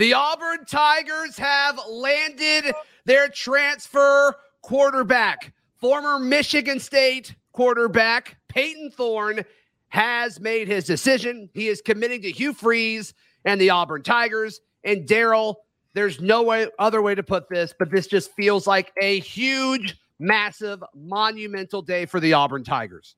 The Auburn Tigers have landed their transfer quarterback. Former Michigan State quarterback Payton Thorne has made his decision. He is committing to Hugh Freeze and the Auburn Tigers. And Darrell, there's no way other way to put this, but this just feels like a huge, massive, monumental day for the Auburn Tigers.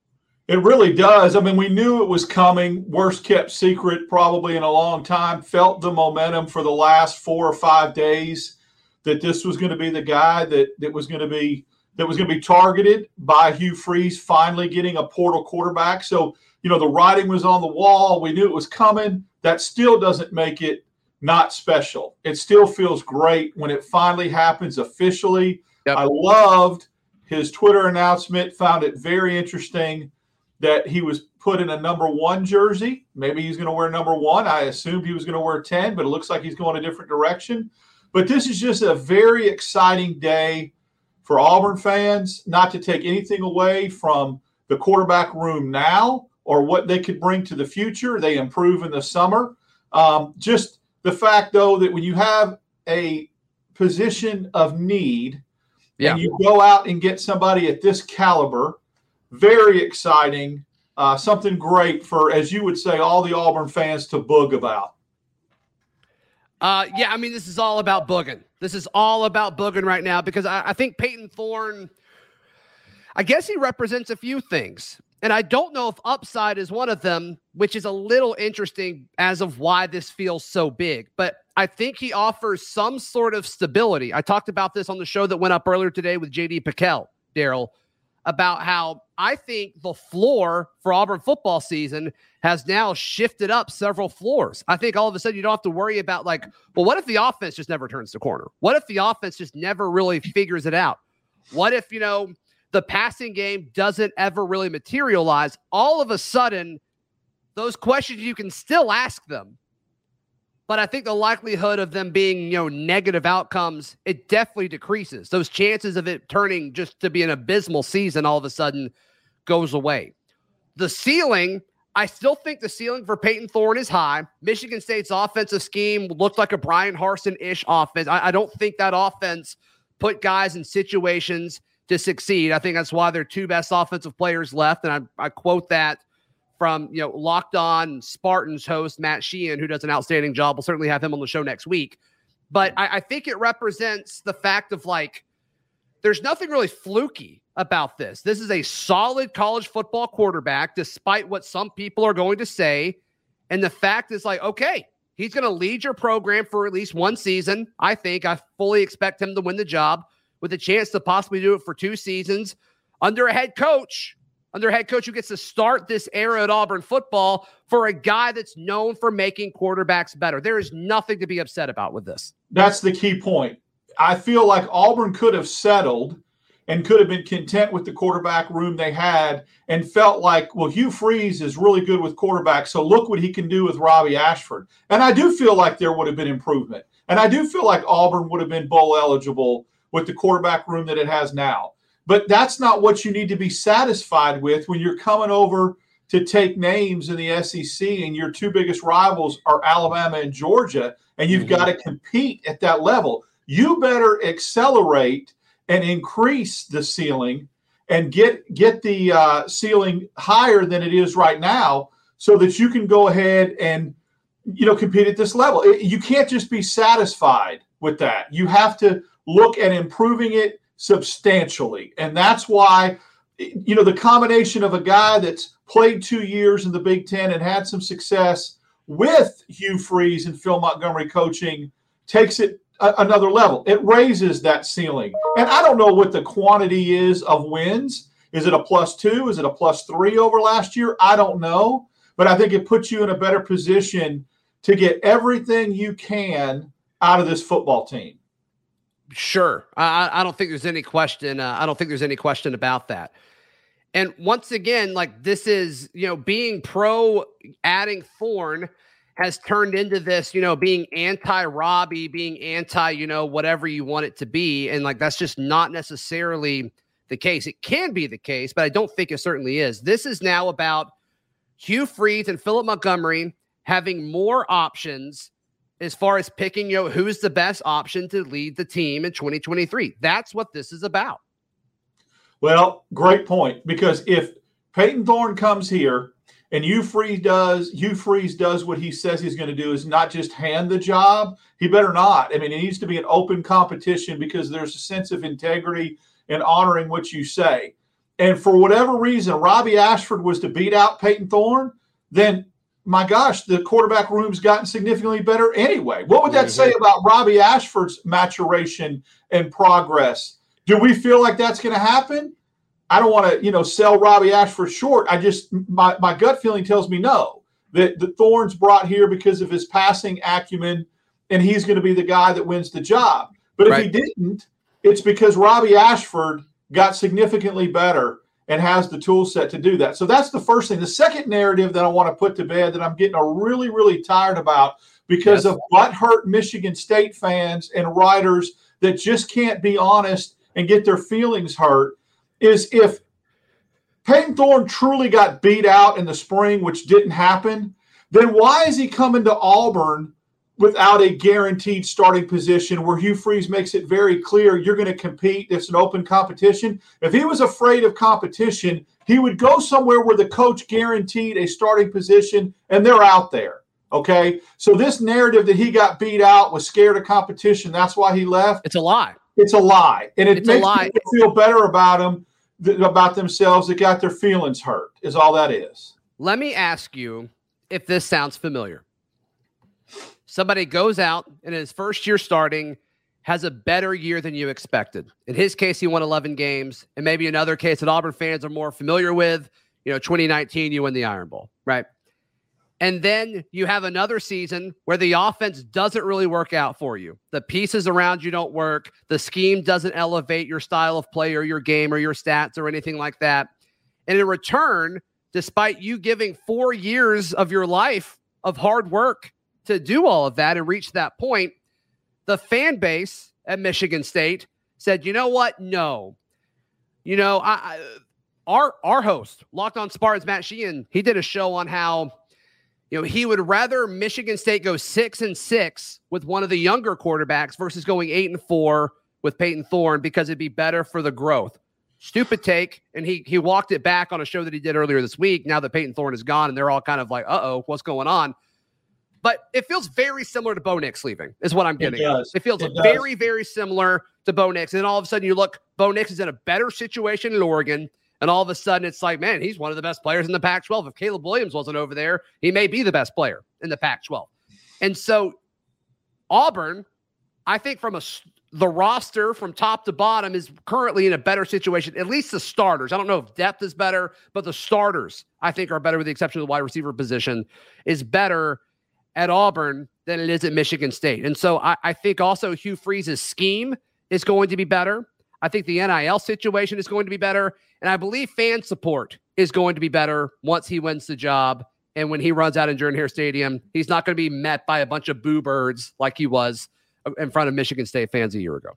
It really does. I mean, we knew it was coming. Worst kept secret, probably in a long time. Felt the momentum for the last four or five days that this was going to be the guy that that was going to be that was going to be targeted by Hugh Freeze finally getting a portal quarterback. So you know the writing was on the wall. We knew it was coming. That still doesn't make it not special. It still feels great when it finally happens officially. Yep. I loved his Twitter announcement. Found it very interesting that he was put in a number one jersey. Maybe he's going to wear number one. I assumed he was going to wear 10, but it looks like he's going a different direction. But this is just a very exciting day for Auburn fans, not to take anything away from the quarterback room now or what they could bring to the future. They improve in the summer. Um, just the fact, though, that when you have a position of need yeah. and you go out and get somebody at this caliber, very exciting. Uh, something great for, as you would say, all the Auburn fans to boog about. Uh, yeah, I mean, this is all about booging. This is all about booging right now because I, I think Payton Thorne, I guess he represents a few things. And I don't know if upside is one of them, which is a little interesting as of why this feels so big. But I think he offers some sort of stability. I talked about this on the show that went up earlier today with JD PicKell, Darrell, about how I think the floor for Auburn football season has now shifted up several floors. I think all of a sudden you don't have to worry about like, well, what if the offense just never turns the corner? What if the offense just never really figures it out? What if, you know, the passing game doesn't ever really materialize? All of a sudden, those questions you can still ask them but I think the likelihood of them being, you know, negative outcomes, it definitely decreases. Those chances of it turning just to be an abysmal season all of a sudden goes away. The ceiling, I still think the ceiling for Payton Thorne is high. Michigan State's offensive scheme looked like a Bryan Harsin ish offense. I, I don't think that offense put guys in situations to succeed. I think that's why they're two best offensive players left. And I, I quote that from you know Locked On Spartans host Matt Sheehan, who does an outstanding job. We'll certainly have him on the show next week. But I, I think it represents the fact of like there's nothing really fluky about this. This is a solid college football quarterback, despite what some people are going to say. And the fact is like, okay, he's going to lead your program for at least one season. I think I fully expect him to win the job with a chance to possibly do it for two seasons under a head coach under head coach who gets to start this era at Auburn football for a guy that's known for making quarterbacks better. There is nothing to be upset about with this. That's the key point. I feel like Auburn could have settled and could have been content with the quarterback room they had and felt like, well, Hugh Freeze is really good with quarterbacks. So look what he can do with Robby Ashford. And I do feel like there would have been improvement. And I do feel like Auburn would have been bowl eligible with the quarterback room that it has now. But that's not what you need to be satisfied with when you're coming over to take names in the SEC and your two biggest rivals are Alabama and Georgia, and you've mm-hmm. got to compete at that level. You better accelerate and increase the ceiling and get get the uh, ceiling higher than it is right now, so that you can go ahead and you know compete at this level. It, you can't just be satisfied with that. You have to look at improving it substantially. And that's why, you know, the combination of a guy that's played two years in the Big Ten and had some success with Hugh Freeze and Phil Montgomery coaching takes it a- another level. It raises that ceiling. And I don't know what the quantity is of wins. Is it a plus two? Is it a plus three over last year? I don't know. But I think it puts you in a better position to get everything you can out of this football team. Sure. I, I don't think there's any question. Uh, I don't think there's any question about that. And once again, like this is, you know, being pro adding Thorne has turned into this, you know, being anti Robby, being anti, you know, whatever you want it to be. And like that's just not necessarily the case. It can be the case, but I don't think it certainly is. This is now about Hugh Freeze and Philip Montgomery having more options as far as picking, you know, who's the best option to lead the team in 2023. That's what this is about. Well, great point. Because if Payton Thorne comes here and Hugh Freeze does Hugh Freeze does what he says he's going to do is not just hand the job. He better not. I mean, it needs to be an open competition because there's a sense of integrity and honoring what you say. And for whatever reason, Robby Ashford was to beat out Payton Thorne, then my gosh, the quarterback room's gotten significantly better anyway. What would that say about Robby Ashford's maturation and progress? Do we feel like that's going to happen? I don't want to, you know, sell Robby Ashford short. I just my, my gut feeling tells me no. That the Thorns brought here because of his passing acumen, and he's going to be the guy that wins the job. But if right. he didn't, it's because Robby Ashford got significantly better and has the tool set to do that. So that's the first thing. The second narrative that I want to put to bed that I'm getting a really, really tired about because yes. of butthurt Michigan State fans and writers that just can't be honest and get their feelings hurt is if Payton Thorne truly got beat out in the spring, which didn't happen, then why is he coming to Auburn without a guaranteed starting position where Hugh Freeze makes it very clear you're going to compete? It's an open competition. If he was afraid of competition, he would go somewhere where the coach guaranteed a starting position and they're out there. Okay. So this narrative that he got beat out was scared of competition. That's why he left. It's a lie. It's a lie. And it it's makes people feel better about him about themselves that got their feelings hurt is all that is. Let me ask you if this sounds familiar. Somebody goes out in his first year starting, has a better year than you expected. In his case, he won 11 games, and maybe another case that Auburn fans are more familiar with. You know, 2019, you win the Iron Bowl, right? And then you have another season where the offense doesn't really work out for you. The pieces around you don't work. The scheme doesn't elevate your style of play or your game or your stats or anything like that. And in return, despite you giving four years of your life of hard work to do all of that and reach that point, the fan base at Michigan State said, you know what? No. You know, I, I our our host, Locked on Spartans, Matt Sheehan, he did a show on how you know, he would rather Michigan State go six and six with one of the younger quarterbacks versus going eight and four with Payton Thorne because it'd be better for the growth. Stupid take, and he he walked it back on a show that he did earlier this week. Now that Payton Thorne is gone, and they're all kind of like, "Uh oh, what's going on?" But it feels very similar to Bo Nix leaving, is what I'm getting. It, does. it feels it very, very similar to Bo Nix. And then all of a sudden, you look, Bo Nix is in a better situation in Oregon. And all of a sudden, it's like, man, he's one of the best players in the Pac 12. If Caleb Williams wasn't over there, he may be the best player in the Pac 12. And so, Auburn, I think from a the roster from top to bottom is currently in a better situation. At least the starters. I don't know if depth is better, but the starters I think are better, with the exception of the wide receiver position, is better at Auburn than it is at Michigan State. And so I, I think also Hugh Freeze's scheme is going to be better. I think the NIL situation is going to be better. And I believe fan support is going to be better once he wins the job. And when he runs out in Jordan Hare Stadium, he's not going to be met by a bunch of boo birds like he was uh, in front of Michigan State fans a year ago.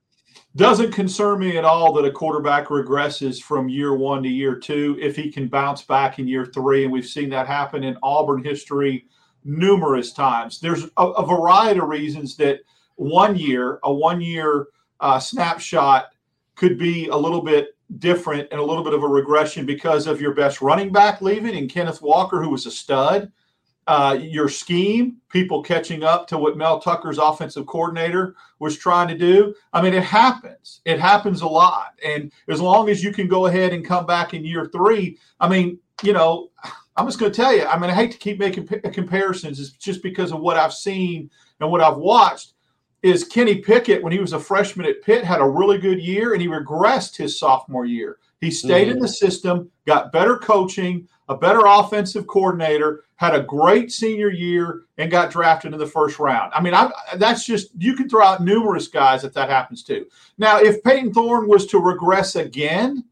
Doesn't concern me at all that a quarterback regresses from year one to year two if he can bounce back in year three. And we've seen that happen in Auburn history numerous times. There's a, a variety of reasons that one year, a one year uh, snapshot could be a little bit different and a little bit of a regression because of your best running back leaving and Kenneth Walker, who was a stud. Uh, your scheme, people catching up to what Mel Tucker's offensive coordinator was trying to do. I mean, it happens. It happens a lot. And as long as you can go ahead and come back in year three, I mean, you know, I'm just going to tell you, I mean, I hate to keep making p- comparisons. It's just because of what I've seen and what I've watched is Kenny Pickett, when he was a freshman at Pitt, had a really good year and he regressed his sophomore year. He stayed mm-hmm. in the system, got better coaching, a better offensive coordinator, had a great senior year, and got drafted in the first round. I mean, I, that's just, you can throw out numerous guys if that happens too. Now, if Payton Thorne was to regress again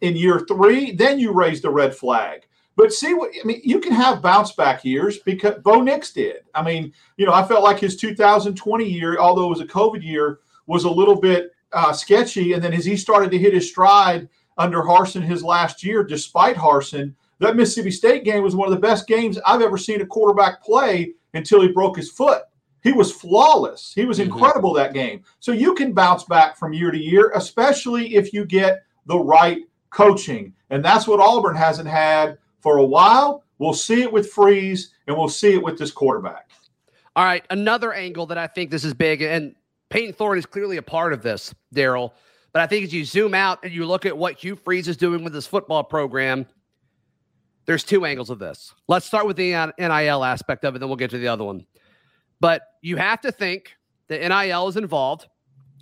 in year three, then you raise the red flag. But see what I mean, you can have bounce back years because Bo Nix did. I mean, you know, I felt like his 2020 year, although it was a COVID year, was a little bit uh, sketchy. And then as he started to hit his stride under Harsin his last year, despite Harsin, that Mississippi State game was one of the best games I've ever seen a quarterback play until he broke his foot He was flawless. He was mm-hmm. incredible mm-hmm. that game. So you can bounce back from year to year, especially if you get the right coaching. And that's what Auburn hasn't had for a while. We'll see it with Freeze and we'll see it with this quarterback. All right. Another angle that I think this is big, and Payton Thorne is clearly a part of this, Darrell. But I think as you zoom out and you look at what Hugh Freeze is doing with his football program, there's two angles of this. Let's start with the NIL aspect of it, then we'll get to the other one. But you have to think that NIL is involved.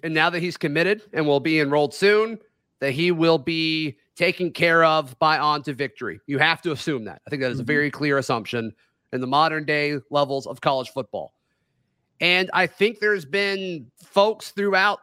And now that he's committed and will be enrolled soon, that he will be taken care of by on to victory. You have to assume that. I think that is a mm-hmm. very clear assumption in the modern day levels of college football. And I think there's been folks throughout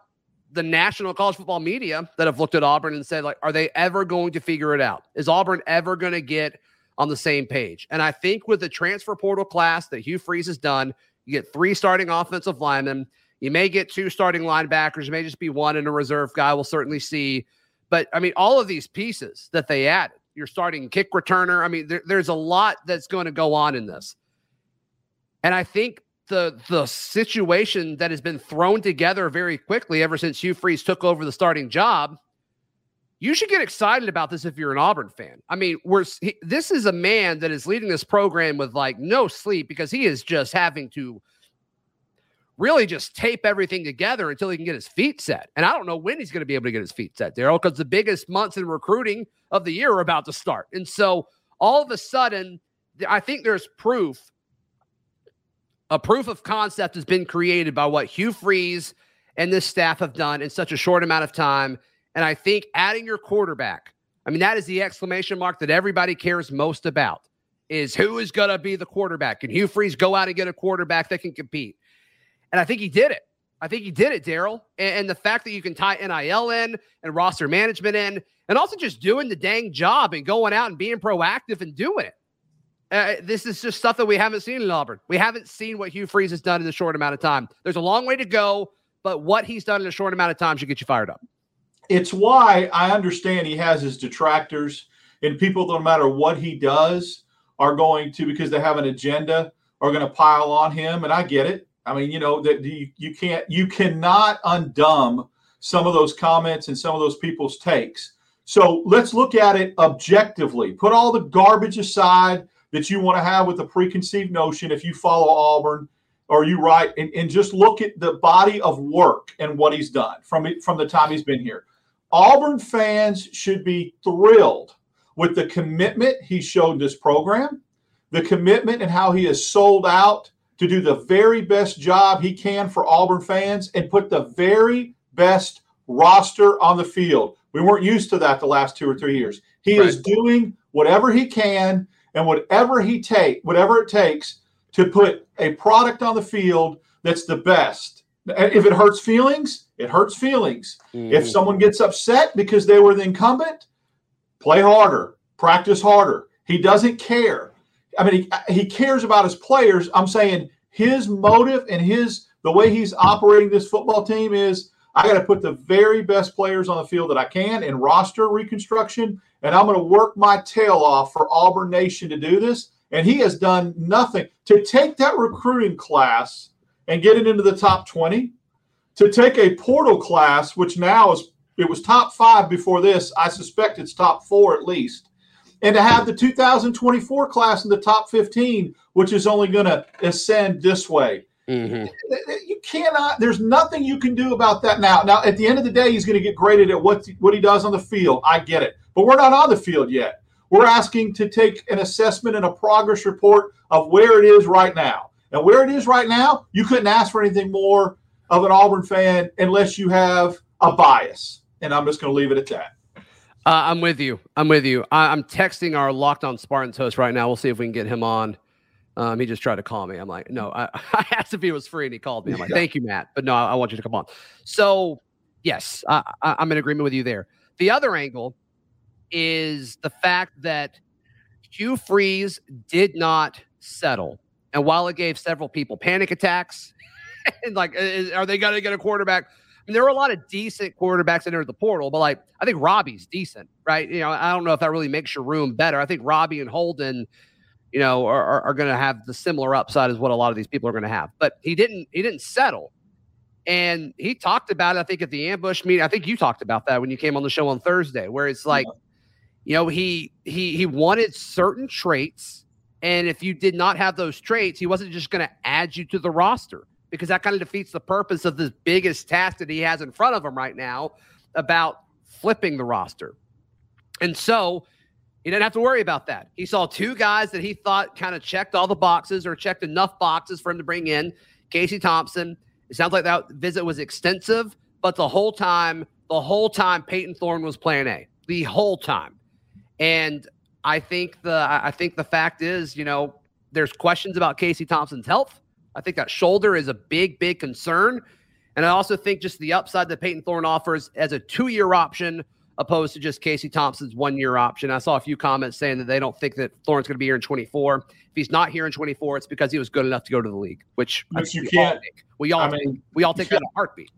the national college football media that have looked at Auburn and said, like, are they ever going to figure it out? Is Auburn ever going to get on the same page? And I think with the transfer portal class that Hugh Freeze has done, you get three starting offensive linemen. You may get two starting linebackers. You may just be one and a reserve guy. We'll certainly see. But I mean, all of these pieces that they added, you're starting kick returner. I mean, there, there's a lot that's going to go on in this. And I think the the situation that has been thrown together very quickly ever since Hugh Freeze took over the starting job, you should get excited about this if you're an Auburn fan. I mean, we're he, this is a man that is leading this program with like no sleep because he is just having to really just tape everything together until he can get his feet set. And I don't know when he's going to be able to get his feet set, Darrell, because the biggest months in recruiting of the year are about to start. And so all of a sudden, I think there's proof. A proof of concept has been created by what Hugh Freeze and this staff have done in such a short amount of time. And I think adding your quarterback, I mean, that is the exclamation mark that everybody cares most about is who is going to be the quarterback. Can Hugh Freeze go out and get a quarterback that can compete? And I think he did it. I think he did it, Darrell. And, the fact that you can tie NIL in and roster management in, and also just doing the dang job and going out and being proactive and doing it. Uh, this is just stuff that we haven't seen in Auburn. We haven't seen what Hugh Freeze has done in a short amount of time. There's a long way to go, but what he's done in a short amount of time should get you fired up. It's why I understand he has his detractors and people, no matter what he does, are going to, because they have an agenda, are going to pile on him. And I get it. I mean, you know that you, you can't you cannot undumb some of those comments and some of those people's takes. So let's look at it objectively. Put all the garbage aside that you want to have with a preconceived notion if you follow Auburn or you write and, and just look at the body of work and what he's done from from the time he's been here. Auburn fans should be thrilled with the commitment he showed this program, the commitment and how he has sold out to do the very best job he can for Auburn fans and put the very best roster on the field. We weren't used to that the last two or three years. He right. is doing whatever he can and whatever he take, whatever it takes to put a product on the field that's the best. If it hurts feelings, it hurts feelings. Mm. If someone gets upset because they were the incumbent, play harder, practice harder. He doesn't care. I mean, he, he cares about his players. I'm saying his motive and his the way he's operating this football team is I got to put the very best players on the field that I can in roster reconstruction, and I'm going to work my tail off for Auburn Nation to do this. And he has done nothing to take that recruiting class and get it into the top 20, to take a portal class, which now is it was top five before this. I suspect it's top four at least and to have the 2024 class in the top 15, which is only going to ascend this way. Mm-hmm. You cannot. There's nothing you can do about that now. Now, at the end of the day, he's going to get graded at what what he does on the field. I get it, but we're not on the field yet. We're asking to take an assessment and a progress report of where it is right now. And where it is right now, you couldn't ask for anything more of an Auburn fan unless you have a bias. And I'm just going to leave it at that. Uh, I'm with you. I'm with you. I, am texting our Locked On Spartans host right now. We'll see if we can get him on. Um, he just tried to call me. I'm like, no, I, I, asked if he was free and he called me. I'm like, thank you, Matt. But no, I, I want you to come on. So, yes, I, I'm in agreement with you there. The other angle is the fact that Hugh Freeze did not settle. And while it gave several people panic attacks, and like, is, are they going to get a quarterback? There were a lot of decent quarterbacks that entered the portal, but like I think Robby's decent, right? You know, I don't know if that really makes your room better. I think Robby and Holden, you know, are, are, are going to have the similar upside as what a lot of these people are going to have. But he didn't. He didn't settle, and he talked about it. I think at the ambush meeting. I think you talked about that when you came on the show on Thursday, where it's like, yeah. you know, he he he wanted certain traits, and if you did not have those traits, he wasn't just going to add you to the roster because that kind of defeats the purpose of this biggest task that he has in front of him right now about flipping the roster. And so he didn't have to worry about that. He saw two guys that he thought kind of checked all the boxes or checked enough boxes for him to bring in. Casey Thompson. It sounds like that visit was extensive, but the whole time, the whole time, Payton Thorne was plan A. The whole time. And I think the I think the fact is, you know, there's questions about Casey Thompson's health. I think that shoulder is a big, big concern. And I also think just the upside that Payton Thorne offers as a two-year option opposed to just Casey Thompson's one year option. I saw a few comments saying that they don't think that Thorne's going to be here in 24. If he's not here in 24, it's because he was good enough to go to the league, which you we can't. All. We all I mean, we all think that a heartbeat.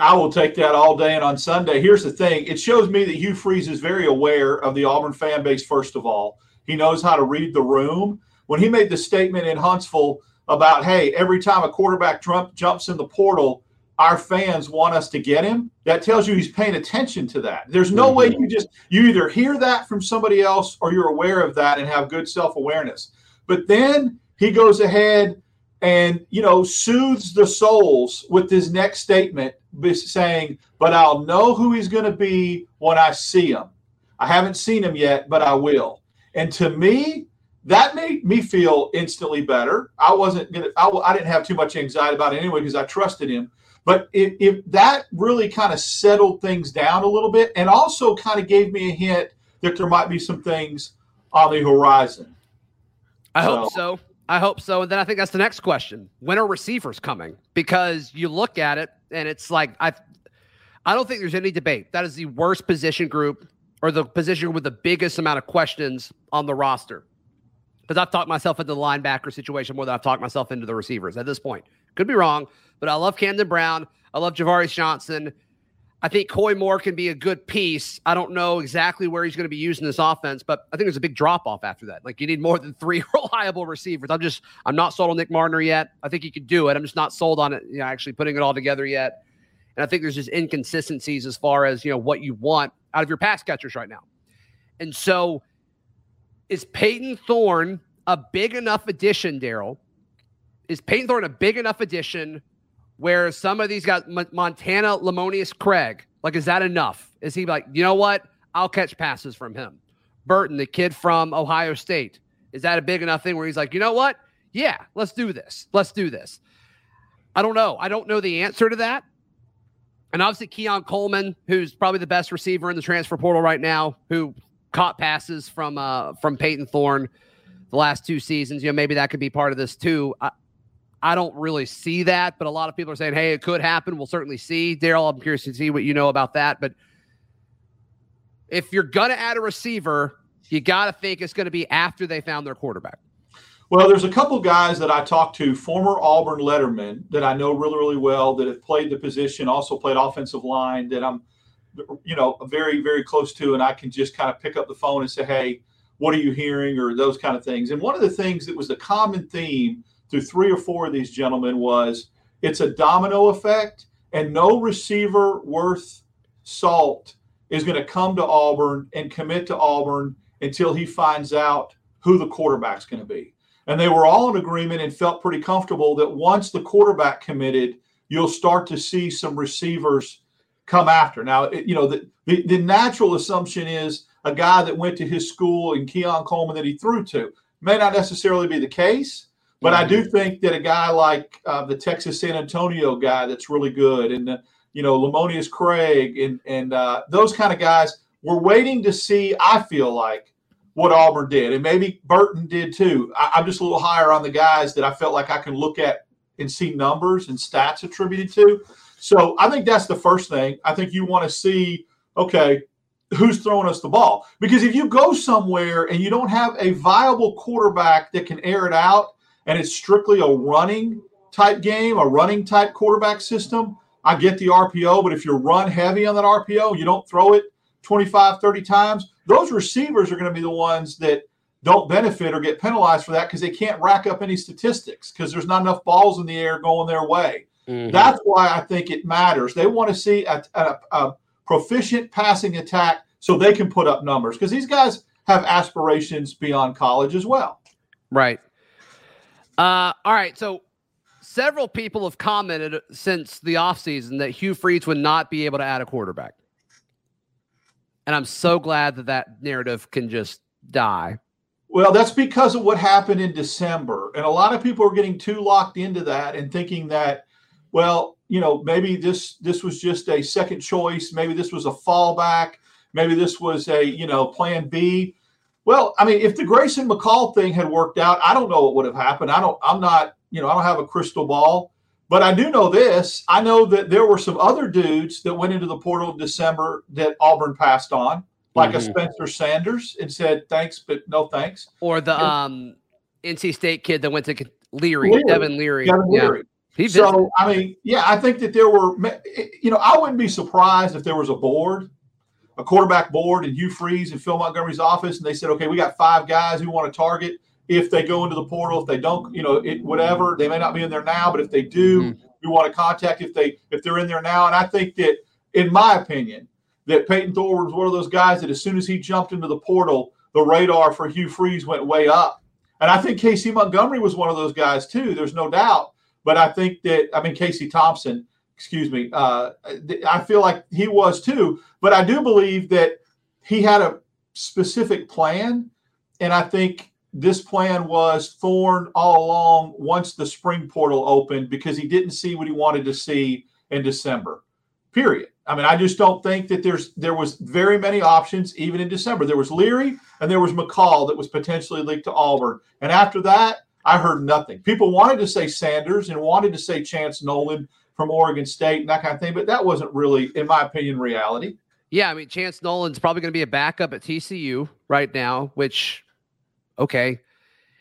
I will take that all day and on Sunday. Here's the thing: it shows me that Hugh Freeze is very aware of the Auburn fan base. First of all, he knows how to read the room. When he made the statement in Huntsville about, "Hey, every time a quarterback jump, jumps in the portal, our fans want us to get him, that tells you he's paying attention to that. There's no mm-hmm. way you just you either hear that from somebody else or you're aware of that and have good self-awareness. But then he goes ahead and you know soothes the souls with his next statement saying, "But I'll know who he's going to be when I see him. I haven't seen him yet, but I will." And to me, that made me feel instantly better. I wasn't gonna, I, I didn't have too much anxiety about it anyway because I trusted him. But if, if that really kind of settled things down a little bit and also kind of gave me a hint that there might be some things on the horizon. I so. hope so. I hope so. And then I think that's the next question. When are receivers coming? Because you look at it and it's like I I don't think there's any debate. That is the worst position group or the position with the biggest amount of questions on the roster. Because I've talked myself into the linebacker situation more than I've talked myself into the receivers at this point. Could be wrong, but I love Camden Brown. I love Ja'Varrius Johnson. I think Koy Moore can be a good piece. I don't know exactly where he's going to be using this offense, but I think there's a big drop off after that. Like you need more than three reliable receivers. I'm just I'm not sold on Nick Mardner yet. I think he could do it. I'm just not sold on it. You know, actually putting it all together yet. And I think there's just inconsistencies as far as you know what you want out of your pass catchers right now. And so, is Payton Thorne a big enough addition, Darrell? Is Payton Thorne a big enough addition where some of these guys, Montana Lemonious Craig, like, is that enough? Is he like, you know what? I'll catch passes from him. Burton, the kid from Ohio State, is that a big enough thing where he's like, you know what? Yeah, let's do this. Let's do this. I don't know. I don't know the answer to that. And obviously, Keon Coleman, who's probably the best receiver in the transfer portal right now, who caught passes from uh, from Payton Thorne the last two seasons. You know, maybe that could be part of this too. I, I don't really see that, but a lot of people are saying, hey, it could happen. We'll certainly see. Darrell, I'm curious to see what you know about that. But if you're to add a receiver, you got to think it's going to be after they found their quarterback. Well, there's a couple guys that I talked to, former Auburn lettermen that I know really, really well that have played the position, also played offensive line that I'm, you know, very, very close to, and I can just kind of pick up the phone and say, hey, what are you hearing, or those kind of things. And one of the things that was the common theme through three or four of these gentlemen was it's a domino effect, and no receiver worth salt is going to come to Auburn and commit to Auburn until he finds out who the quarterback's going to be. And they were all in agreement and felt pretty comfortable that once the quarterback committed, you'll start to see some receivers come after. Now, it, you know, the, the, the natural assumption is a guy that went to his school and Keon Coleman that he threw to. May not necessarily be the case, but I do think that a guy like uh, the Texas San Antonio guy that's really good, and the, you know Lemonious Craig, and and uh, those kind of guys, we're waiting to see. I feel like what Auburn did, and maybe Burton did too. I, I'm just a little higher on the guys that I felt like I can look at and see numbers and stats attributed to. So I think that's the first thing. I think you want to see, okay, who's throwing us the ball? Because if you go somewhere and you don't have a viable quarterback that can air it out and it's strictly a running type game, a running type quarterback system, I get the RPO. But if you're run heavy on that RPO, you don't throw it 25, 30 times, those receivers are going to be the ones that don't benefit or get penalized for that because they can't rack up any statistics because there's not enough balls in the air going their way. Mm-hmm. That's why I think it matters. They want to see a, a, a proficient passing attack so they can put up numbers because these guys have aspirations beyond college as well. Right. Uh, all right. So several people have commented since the offseason that Hugh Freeze would not be able to add a quarterback. And I'm so glad that that narrative can just die. Well, that's because of what happened in December. And a lot of people are getting too locked into that and thinking that, well, you know, maybe this this was just a second choice, maybe this was a fallback, maybe this was a, you know, plan B. Well, I mean, if the Grayson McCall thing had worked out, I don't know what would have happened. I don't I'm not, you know, I don't have a crystal ball, but I do know this. I know that there were some other dudes that went into the portal in December that Auburn passed on like mm-hmm. a Spencer Sanders and said thanks, but no thanks. Or the um, NC State kid that went to Leary, Leary. Devin Leary. Devin yeah. Leary. so I mean, yeah, I think that there were, you know, I wouldn't be surprised if there was a board, a quarterback board, and Hugh Freeze and Phil Montgomery's office, and they said, okay, we got five guys who want to target. If they go into the portal, if they don't, you know, it, whatever, they may not be in there now, but if they do, mm-hmm. we want to contact if they if they're in there now. And I think that, in my opinion, that Payton Thorne was one of those guys that as soon as he jumped into the portal, the radar for Hugh Freeze went way up. And I think Casey Montgomery was one of those guys too. There's no doubt. But I think that I mean Casey Thompson, excuse me. Uh, I feel like he was too. But I do believe that he had a specific plan, and I think this plan was Thorne all along. Once the spring portal opened, because he didn't see what he wanted to see in December. Period. I mean, I just don't think that there's there was very many options even in December. There was Leary and there was McCall that was potentially linked to Auburn. And after that, I heard nothing. People wanted to say Sanders and wanted to say Chance Nolan from Oregon State and that kind of thing, but that wasn't really, in my opinion, reality. Yeah, I mean, Chance Nolan's probably going to be a backup at TCU right now, which okay.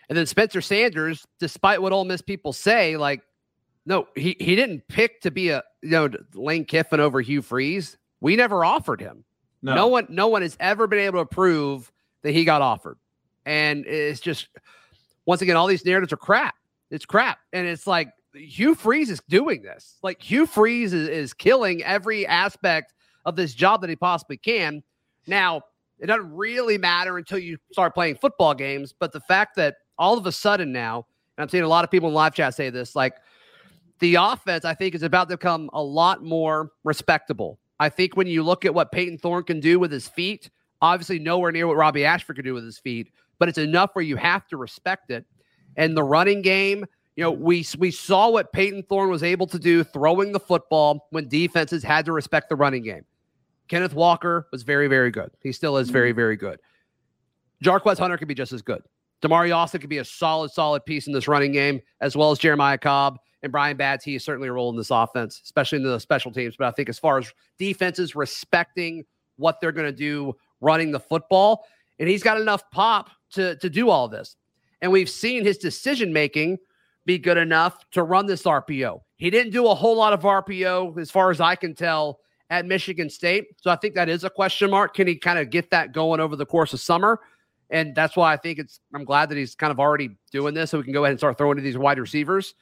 And then Spencer Sanders, despite what Ole Miss people say, like no, he, he didn't pick to be a you know Lane Kiffin over Hugh Freeze. We never offered him. No. no one no one has ever been able to prove that he got offered. And it's just once again, all these narratives are crap. It's crap. And it's like Hugh Freeze is doing this. Like Hugh Freeze is, is killing every aspect of this job that he possibly can. Now, it doesn't really matter until you start playing football games. But the fact that all of a sudden now, and I'm seeing a lot of people in live chat say this, like the offense, I think, is about to become a lot more respectable. I think when you look at what Payton Thorne can do with his feet, obviously nowhere near what Robby Ashford can do with his feet, but it's enough where you have to respect it. And the running game, you know, we we saw what Payton Thorne was able to do throwing the football when defenses had to respect the running game. Kenneth Walker was very, very good. He still is very, mm-hmm. very good. Jarquez Hunter could be just as good. Damari Alston could be a solid, solid piece in this running game, as well as Jeremiah Cobb and Brian Battie is certainly a role in this offense, especially in the special teams. But I think as far as defenses respecting what they're going to do running the football, and he's got enough pop to to do all this. And we've seen his decision making be good enough to run this RPO. He didn't do a whole lot of RPO, as far as I can tell, at Michigan State. So I think that is a question mark. Can he kind of get that going over the course of summer? And that's why I think it's, I'm glad that he's kind of already doing this so we can go ahead and start throwing to these wide receivers.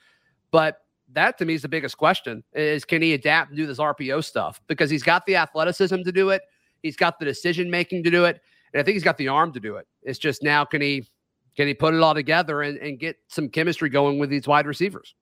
But that to me is the biggest question is can he adapt and do this RPO stuff? Because he's got the athleticism to do it. He's got the decision making to do it. And I think he's got the arm to do it. It's just now can he can he put it all together and, and get some chemistry going with these wide receivers?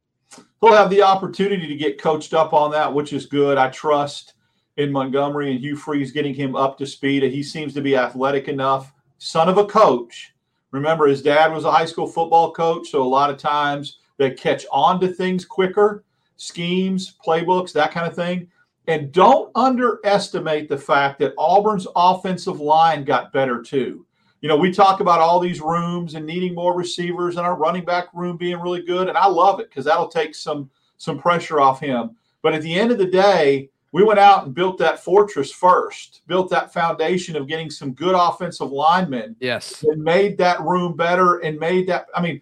He'll have the opportunity to get coached up on that, which is good. I trust in Montgomery and Hugh Freeze getting him up to speed. He seems to be athletic enough. Son of a coach. Remember, his dad was a high school football coach, so a lot of times they catch on to things quicker, schemes, playbooks, that kind of thing. And don't underestimate the fact that Auburn's offensive line got better too. You know, we talk about all these rooms and needing more receivers and our running back room being really good. And I love it because that'll take some some pressure off him. But at the end of the day, we went out and built that fortress first, built that foundation of getting some good offensive linemen. Yes. And made that room better and made that. I mean,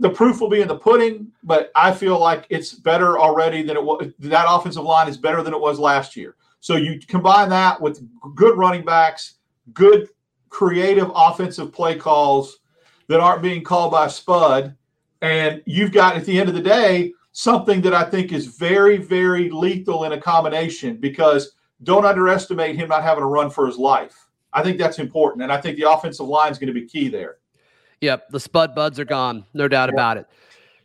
the proof will be in the pudding, but I feel like it's better already than it was. That offensive line is better than it was last year. So you combine that with good running backs, good creative offensive play calls that aren't being called by Spud. And you've got, at the end of the day, something that I think is very, very lethal in a combination because don't underestimate him not having a run for his life. I think that's important. And I think the offensive line is going to be key there. Yep. The Spud buds are gone. No doubt about it.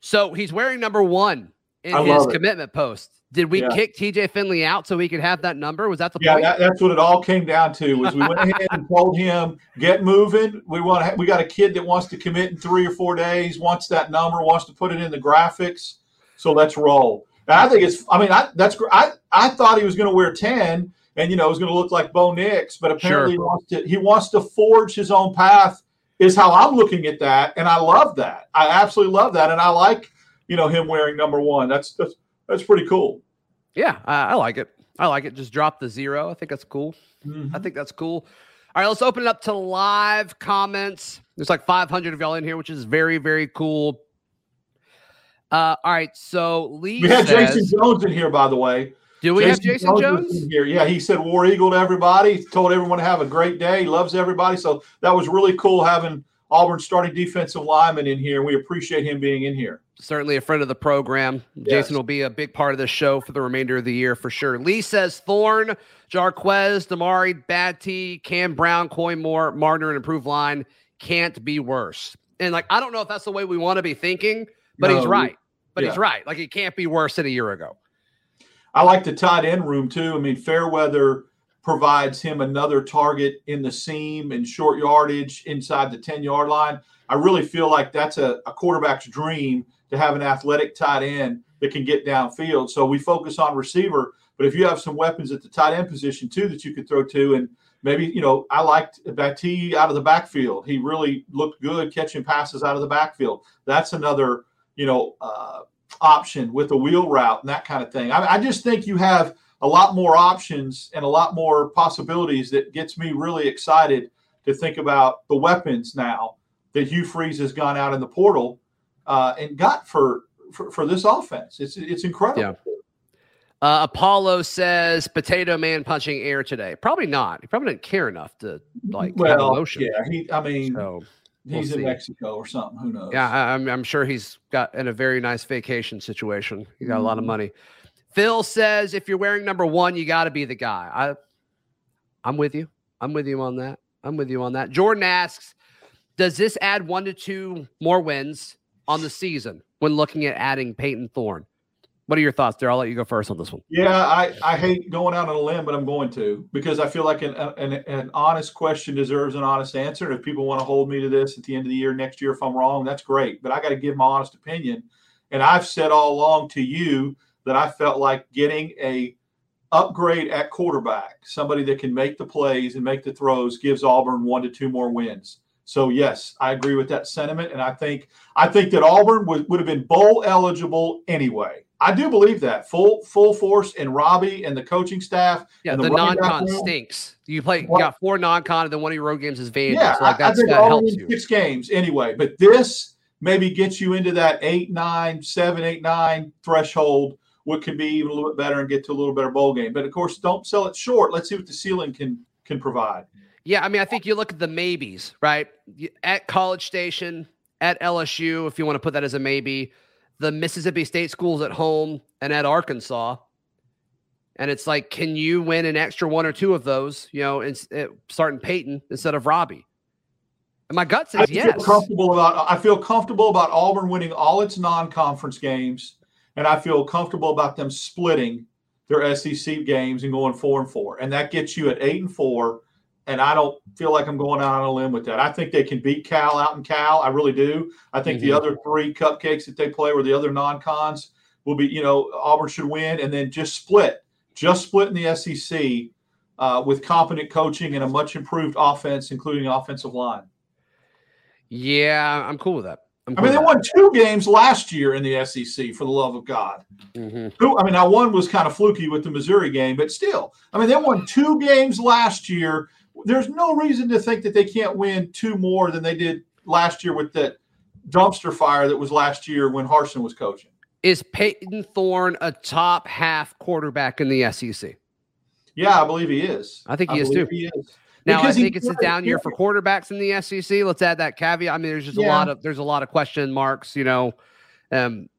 So he's wearing number one in his commitment post. Did we yeah. kick TJ Finley out so he could have that number? Was that the yeah, point? That, that's what it all came down to. Was we went ahead and told him get moving. We want to. we got a kid that wants to commit in three or four days. Wants that number. Wants to put it in the graphics. So let's roll. And I think it's. I mean, I that's. I I thought he was going to wear ten, and you know, it was going to look like Bo Nix, but apparently sure. he wants to. He wants to forge his own path. Is how I'm looking at that, and I love that. I absolutely love that, and I like you know him wearing number one. That's that's that's pretty cool. Yeah, I, I like it. I like it. Just drop the zero. I think that's cool. Mm-hmm. I think that's cool. All right, let's open it up to live comments. There's like 500 of y'all in here, which is very, very cool. Uh, all right, so Lee. We had says, Jayson Jones in here, by the way. Do we Jason have Jayson Jones, Jones? here? Yeah, he said War Eagle to everybody. Told everyone to have a great day. He loves everybody. So that was really cool having Auburn starting defensive lineman in here. We appreciate him being in here certainly a friend of the program. Yes. Jason will be a big part of the show for the remainder of the year for sure. Lee says Thorne, Jarquez, Damari, Battie, T, Cam Brown, Koy Moore, Martin, and improved line can't be worse. And like, I don't know if that's the way we want to be thinking, but no. he's right. But yeah. he's right. Like, it can't be worse than a year ago. I like the tight end room too. I mean, Fairweather provides him another target in the seam and short yardage inside the 10 yard line. I really feel like that's a, a quarterback's dream to have an athletic tight end that can get downfield. So we focus on receiver, but if you have some weapons at the tight end position too that you could throw to, and maybe you know I liked Battie out of the backfield. He really looked good catching passes out of the backfield. That's another you know uh, option with a wheel route and that kind of thing. I, I just think you have a lot more options and a lot more possibilities that gets me really excited to think about the weapons now that Hugh Freeze has gone out in the portal uh, and got for, for, for this offense. It's it's incredible. Yeah. Uh, Apollo says potato man punching air today. Probably not. He probably didn't care enough to like well, Yeah, he. I mean, so he's we'll in Mexico or something. Who knows? Yeah, I, I'm, I'm sure he's got in a very nice vacation situation. He got mm-hmm. a lot of mm-hmm. money. Phil says if you're wearing number one, you got to be the guy. I, I'm with you. I'm with you on that. I'm with you on that. Jordan asks, does this add one to two more wins? on the season when looking at adding Payton Thorne. What are your thoughts there? I'll let you go first on this one. Yeah, I, I hate going out on a limb, but I'm going to because I feel like an, an, an honest question deserves an honest answer. And if people want to hold me to this at the end of the year, next year, if I'm wrong, that's great. But I got to give my honest opinion. And I've said all along to you that I felt like getting a upgrade at quarterback, somebody that can make the plays and make the throws, gives Auburn one to two more wins. So yes, I agree with that sentiment, and I think I think that Auburn would, would have been bowl eligible anyway. I do believe that full full force and Robby and the coaching staff. Yeah, the, the non-con stinks. You play, you got four non-con, and then one of your road games is Vandy. Yeah, so like I, I think that helps you. Six games anyway, but this maybe gets you into that eight, nine, seven, eight, nine threshold. What could be even a little bit better and get to a little better bowl game. But of course, don't sell it short. Let's see what the ceiling can can provide. Yeah, I mean, I think you look at the maybes, right? At College Station, at LSU, if you want to put that as a maybe, the Mississippi State schools at home, and at Arkansas. And it's like, can you win an extra one or two of those, you know, and, uh, starting Payton instead of Robby? And my gut says I yes. Comfortable about, I feel comfortable about Auburn winning all its non conference games. And I feel comfortable about them splitting their SEC games and going four and four. And that gets you at eight and four and I don't feel like I'm going out on a limb with that. I think they can beat Cal out in Cal. I really do. I think mm-hmm. the other three cupcakes that they play or the other non-cons will be, you know, Auburn should win and then just split, just split in the SEC uh, with competent coaching and a much improved offense, including offensive line. Yeah, I'm cool with that. i mean, they won two games last year in the SEC, for the love of God. Mm-hmm. I mean, now one was kind of fluky with the Missouri game, but still, I mean, they won two games last year there's no reason to think that they can't win two more than they did last year with that dumpster fire that was last year when Harsin was coaching. Is Payton Thorne a top half quarterback in the SEC? Yeah, I believe he is. I think he I is too. He is Now because I think it's a down year for quarterbacks in the SEC. Let's add that caveat. I mean, there's just yeah. a lot of there's a lot of question marks. You know, um,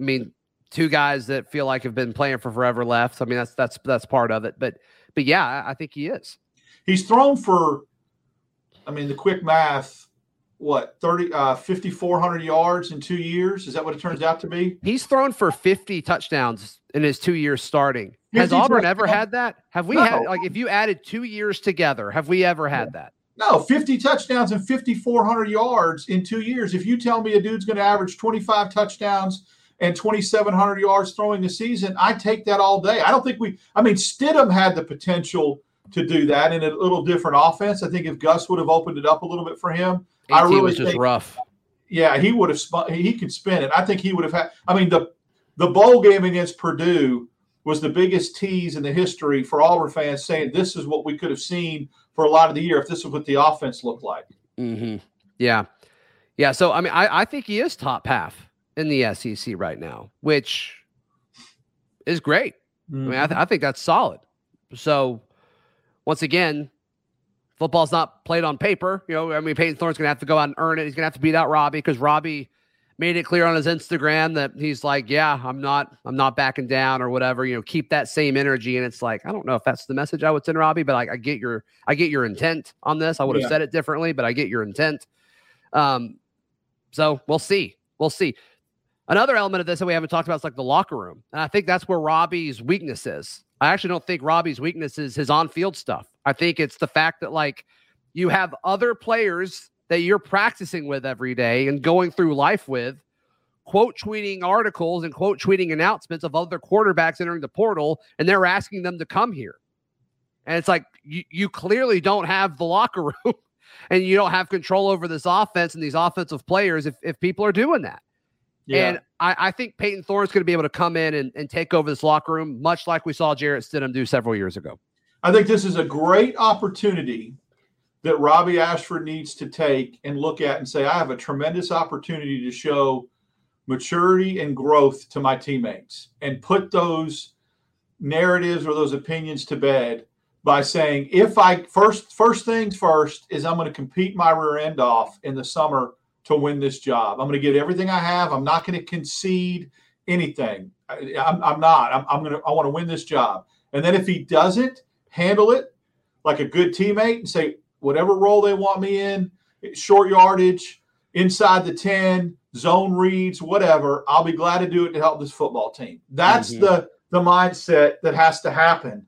I mean, two guys that feel like have been playing for forever left. I mean, that's that's that's part of it. But but yeah, I think he is. He's thrown for. I mean, the quick math what 30 uh 5400 yards in two years? Is that what it turns out to be? He's thrown for 50 touchdowns in his two years starting. Has auburn ever had that? Have we no. had like if you added two years together have we ever had that? No 50 touchdowns and 5400 yards in two years. If you tell me a dude's going to average 25 touchdowns and 2700 yards throwing a season i take that all day. I don't think we i mean stidham had the potential to do that in a little different offense i think if gus would have opened it up a little bit for him I really was just think, rough. Yeah, he would have spun. He could spin it. I think he would have had. I mean, the the bowl game against Purdue was the biggest tease in the history for Auburn fans, saying this is what we could have seen for a lot of the year if this is what the offense looked like. Mm-hmm. Yeah, yeah. So I mean, I, I think he is top half in the SEC right now, which is great. Mm-hmm. I mean, I, th- mm-hmm. I think that's solid. So once again, football's not played on paper. You know, I mean, Payton Thorne's going to have to go out and earn it. He's going to have to beat out Robby because Robby made it clear on his Instagram that he's like, yeah, I'm not, I'm not backing down or whatever. You know, keep that same energy. And it's like, I don't know if that's the message I would send Robby, but I, I get your, I get your intent on this. I would have yeah. said it differently, but I get your intent. Um, so we'll see, we'll see. Another element of this that we haven't talked about is like the locker room, and I think that's where Robby's weakness is. I actually don't think Robby's weakness is his on-field stuff. I think it's the fact that like you have other players that you're practicing with every day and going through life with, quote tweeting articles and quote tweeting announcements of other quarterbacks entering the portal, and they're asking them to come here. And it's like you, you clearly don't have the locker room and you don't have control over this offense and these offensive players if, if people are doing that. Yeah. And I, I think Payton Thorne's going to be able to come in and, and take over this locker room, much like we saw Jarrett Stidham do several years ago. I think this is a great opportunity that Robby Ashford needs to take and look at and say, I have a tremendous opportunity to show maturity and growth to my teammates and put those narratives or those opinions to bed by saying, if I first first things first is I'm going to compete my rear end off in the summer to win this job. I'm going to give everything I have. I'm not going to concede anything. I, am not. I'm, I'm going to. I want to win this job. And then if he doesn't, handle it like a good teammate and say, whatever role they want me in, short yardage, inside the 10, zone reads, whatever, I'll be glad to do it to help this football team. That's mm-hmm. the the mindset that has to happen.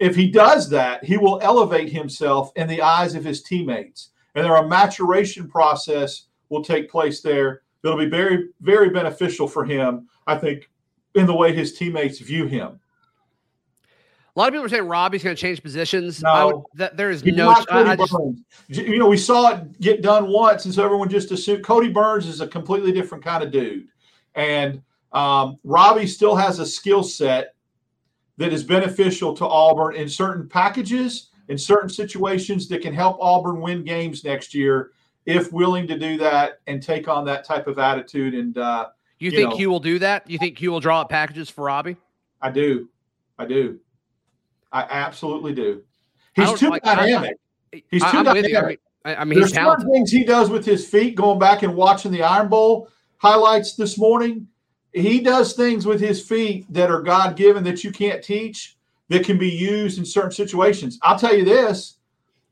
If he does that, he will elevate himself in the eyes of his teammates. And there a maturation process will take place there that'll be very, very beneficial for him, I think, in the way his teammates view him. A lot of people are saying Robby's going to change positions. No, would, that, there is no. I, just, you know, we saw it get done once, and so everyone just assumed Kodi Burns is a completely different kind of dude, and um, Robby still has a skill set that is beneficial to Auburn in certain packages, in certain situations that can help Auburn win games next year if willing to do that and take on that type of attitude. And uh, you, you think know, Hugh will do that? You think Hugh will draw up packages for Robby? I do. I do. I absolutely do. He's too like, dynamic. he's too I'm dynamic. I mean, there's certain things he does with his feet. Going back and watching the Iron Bowl highlights this morning, he does things with his feet that are God given that you can't teach that can be used in certain situations. I'll tell you this: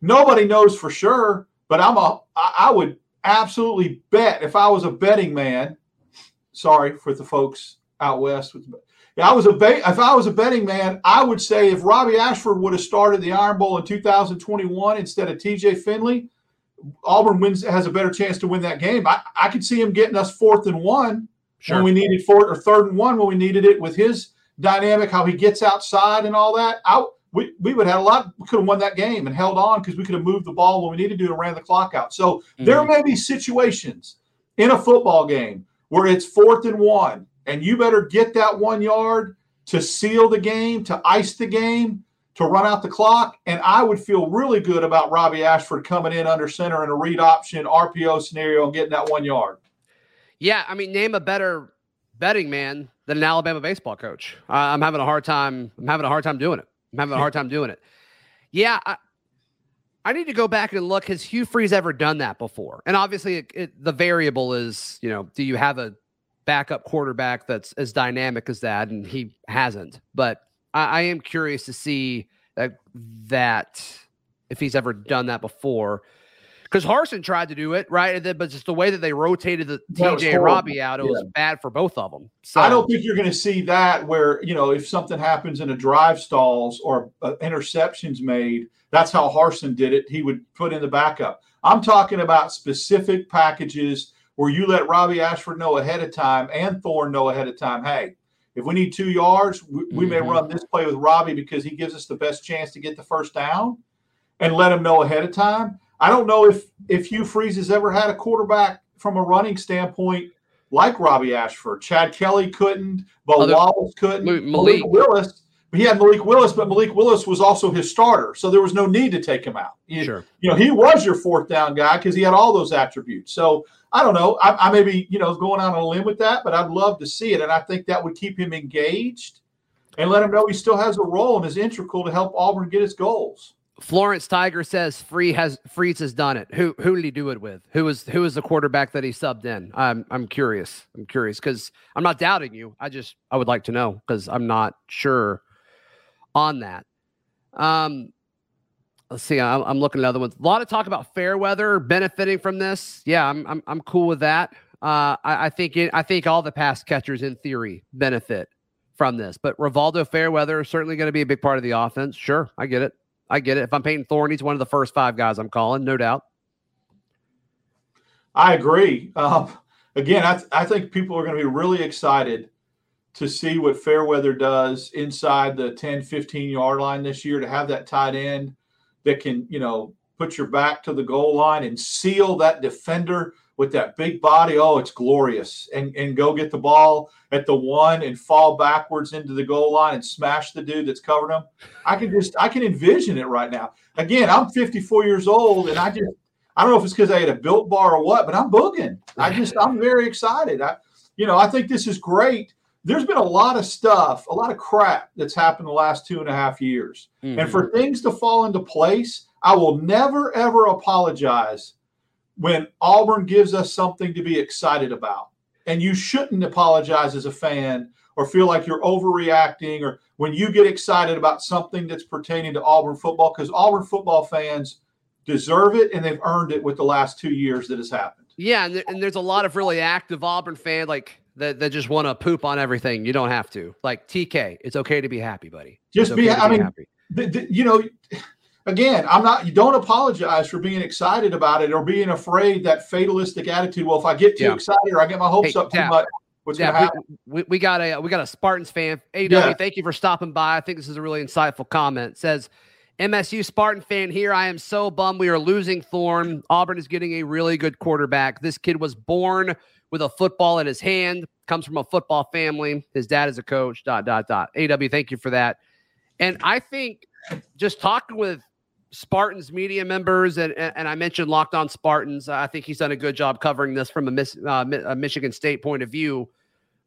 nobody knows for sure, but I'm a I would absolutely bet if I was a betting man. Sorry for the folks out west with yeah, I was a bet, if I was a betting man, I would say if Robby Ashford would have started the Iron Bowl in 2021 instead of TJ Finley, Auburn wins has a better chance to win that game. I, I could see him getting us fourth and one sure. when we needed fourth or third and one when we needed it with his dynamic, how he gets outside and all that. I, we, we would have had a lot. We could have won that game and held on because we could have moved the ball when we needed to and ran the clock out. So mm-hmm. there may be situations in a football game where it's fourth and one and you better get that one yard to seal the game, to ice the game, to run out the clock. And I would feel really good about Robby Ashford coming in under center in a read option RPO scenario and getting that one yard. Yeah, I mean, name a better betting man than an Alabama baseball coach. Uh, I'm having a hard time. I'm having a hard time doing it. I'm having a hard time doing it. Yeah, I, I need to go back and look. Has Hugh Freeze ever done that before? And obviously, it, it, the variable is, you know, do you have a backup quarterback that's as dynamic as that? And he hasn't. But I, I am curious to see that, that if he's ever done that before because Harsin tried to do it right, then, but just the way that they rotated the TJ Robby out, it yeah. was bad for both of them. So I don't think you're going to see that where you know if something happens in a drive stalls or uh, interceptions made, that's how Harsin did it. He would put in the backup. I'm talking about specific packages where you let Robby Ashford know ahead of time and Thorne know ahead of time. Hey, if we need two yards, we, we mm-hmm. may run this play with Robby because he gives us the best chance to get the first down, and let him know ahead of time I don't know if if Hugh Freeze has ever had a quarterback from a running standpoint like Robby Ashford. Chad Kelly couldn't, but Other, Wallace couldn't. Malik. Malik Willis, he had Malik Willis, but Malik Willis was also his starter, so there was no need to take him out. You, sure. you know, he was your fourth down guy because he had all those attributes. So I don't know. I, I may be, you know, going on a limb with that, but I'd love to see it, and I think that would keep him engaged and let him know he still has a role and is integral to help Auburn get its goals. Florence Tiger says Free has Freeze has done it. Who who did he do it with? Who was who was the quarterback that he subbed in? I'm I'm curious. I'm curious because I'm not doubting you. I just I would like to know because I'm not sure on that. Um, let's see. I'm, I'm looking at other ones. A lot of talk about Fairweather benefiting from this. Yeah, I'm I'm, I'm cool with that. Uh, I, I think it, I think all the pass catchers in theory benefit from this, but Rivaldo Fairweather is certainly going to be a big part of the offense. Sure, I get it. I get it. If I'm Payton Thorne, he's one of the first five guys I'm calling, no doubt. I agree. Um, again, I, th- I think people are going to be really excited to see what Fairweather does inside the 10, 15 yard line this year to have that tight end that can, you know, put your back to the goal line and seal that defender with that big body. Oh, it's glorious. And and go get the ball at the one and fall backwards into the goal line and smash the dude that's covered him. I can just I can envision it right now. Again, I'm 54 years old and I just I don't know if it's because I had a built bar or what, but I'm booging. I just I'm very excited. I you know, I think this is great. There's been a lot of stuff, a lot of crap that's happened the last two and a half years. Mm-hmm. And for things to fall into place, I will never ever apologize when Auburn gives us something to be excited about. And you shouldn't apologize as a fan or feel like you're overreacting or when you get excited about something that's pertaining to Auburn football, because Auburn football fans deserve it and they've earned it with the last two years that has happened. Yeah, and, and there's a lot of really active Auburn fan like that, that just want to poop on everything. You don't have to. Like TK, it's okay to be happy, buddy. Just okay be. I be mean, happy. The, the, you know, again, I'm not. You don't apologize for being excited about it or being afraid that fatalistic attitude. Well, if I get too yeah. excited or I get my hopes hey, up too much, what's going to happen? We, we, got a we got a Spartans fan. AW, yeah. thank you for stopping by. I think this is a really insightful comment. It says. MSU Spartan fan here. I am so bummed we are losing Thorne. Auburn is getting a really good quarterback. This kid was born with a football in his hand, comes from a football family. His dad is a coach. Dot dot dot. AW, thank you for that. And I think just talking with Spartans media members, and, and I mentioned Locked On Spartans. I think he's done a good job covering this from a, Miss, uh, a Michigan State point of view,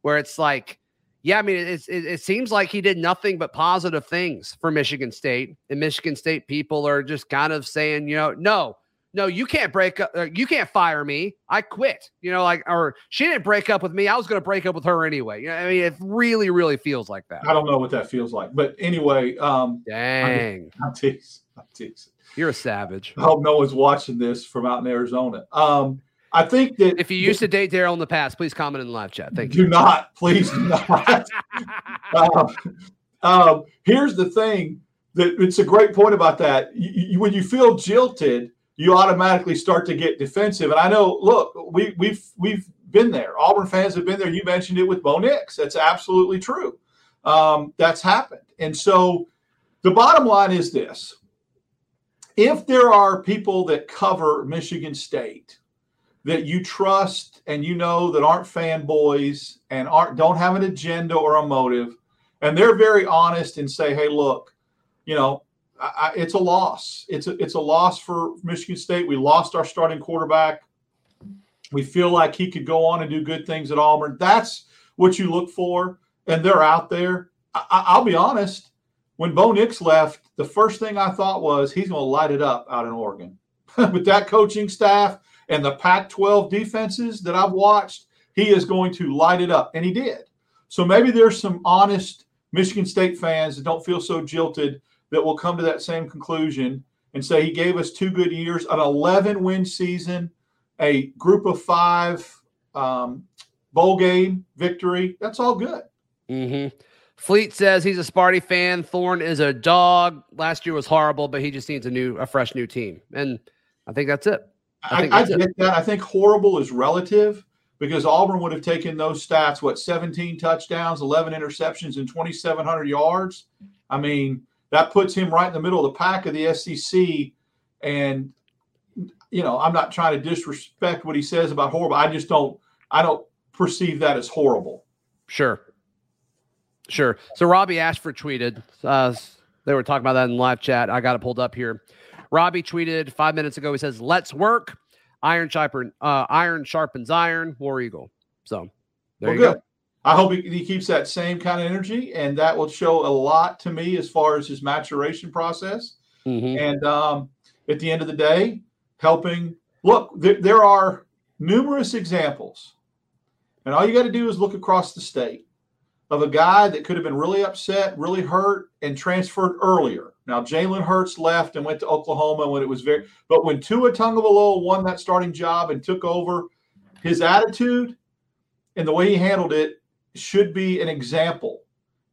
where it's like, yeah, I mean, it, it, it seems like he did nothing but positive things for Michigan State, and Michigan State people are just kind of saying, you know, no, no, you can't break up, uh, you can't fire me. I quit. You know, like, or she didn't break up with me. I was going to break up with her anyway. You know, I mean, it really, really feels like that. I don't know what that feels like, but anyway, um, dang, I'm, I'm you're a savage. I hope no one's watching this from out in Arizona. Um, I think that if you used to date Darrell in the past, please comment in the live chat. Thank do you. Do not, please do not. um, um, here's the thing that it's a great point about that. You, you, when you feel jilted, you automatically start to get defensive. And I know, look, we, we've we've been there. Auburn fans have been there. You mentioned it with Bo Nix. That's absolutely true. Um, that's happened. And so the bottom line is this if there are people that cover Michigan State that you trust and you know that aren't fanboys and aren't don't have an agenda or a motive, and they're very honest and say, "Hey, look, you know, I, it's a loss. It's a it's a loss for Michigan State. We lost our starting quarterback. We feel like he could go on and do good things at Auburn. That's what you look for, and they're out there. I, I'll be honest when Bo Nix left, the first thing I thought was he's going to light it up out in Oregon. With that coaching staff and the Pac 12 defenses that I've watched, he is going to light it up. And he did. So maybe there's some honest Michigan State fans that don't feel so jilted that will come to that same conclusion and say he gave us two good years, an 11 win season, a group of five um, bowl game victory. That's all good. Mm-hmm. Fleet says he's a Sparty fan. Thorne is a dog. Last year was horrible, but he just needs a new, a fresh new team. And I think that's it. I, I, I get it. that. I think horrible is relative because Auburn would have taken those stats, what, 17 touchdowns, 11 interceptions, and 2,700 yards. I mean, that puts him right in the middle of the pack of the SEC. And, you know, I'm not trying to disrespect what he says about horrible. I just don't, I don't perceive that as horrible. Sure. Sure. So Robby Ashford tweeted, uh, they were talking about that in live chat. I got it pulled up here. Robby tweeted five minutes ago. He says, "Let's work. Iron sharpen, uh, iron sharpens iron. War Eagle." So there well, you good. go. I hope he, he, keeps that same kind of energy, and that will show a lot to me as far as his maturation process. Mm-hmm. And um, at the end of the day, helping. Look, there, there are numerous examples, and all you got to do is look across the state of a guy that could have been really upset, really hurt, and transferred earlier. Now Jalen Hurts left and went to Oklahoma when it was very, but when Tua Tagovailoa won that starting job and took over, his attitude and the way he handled it should be an example,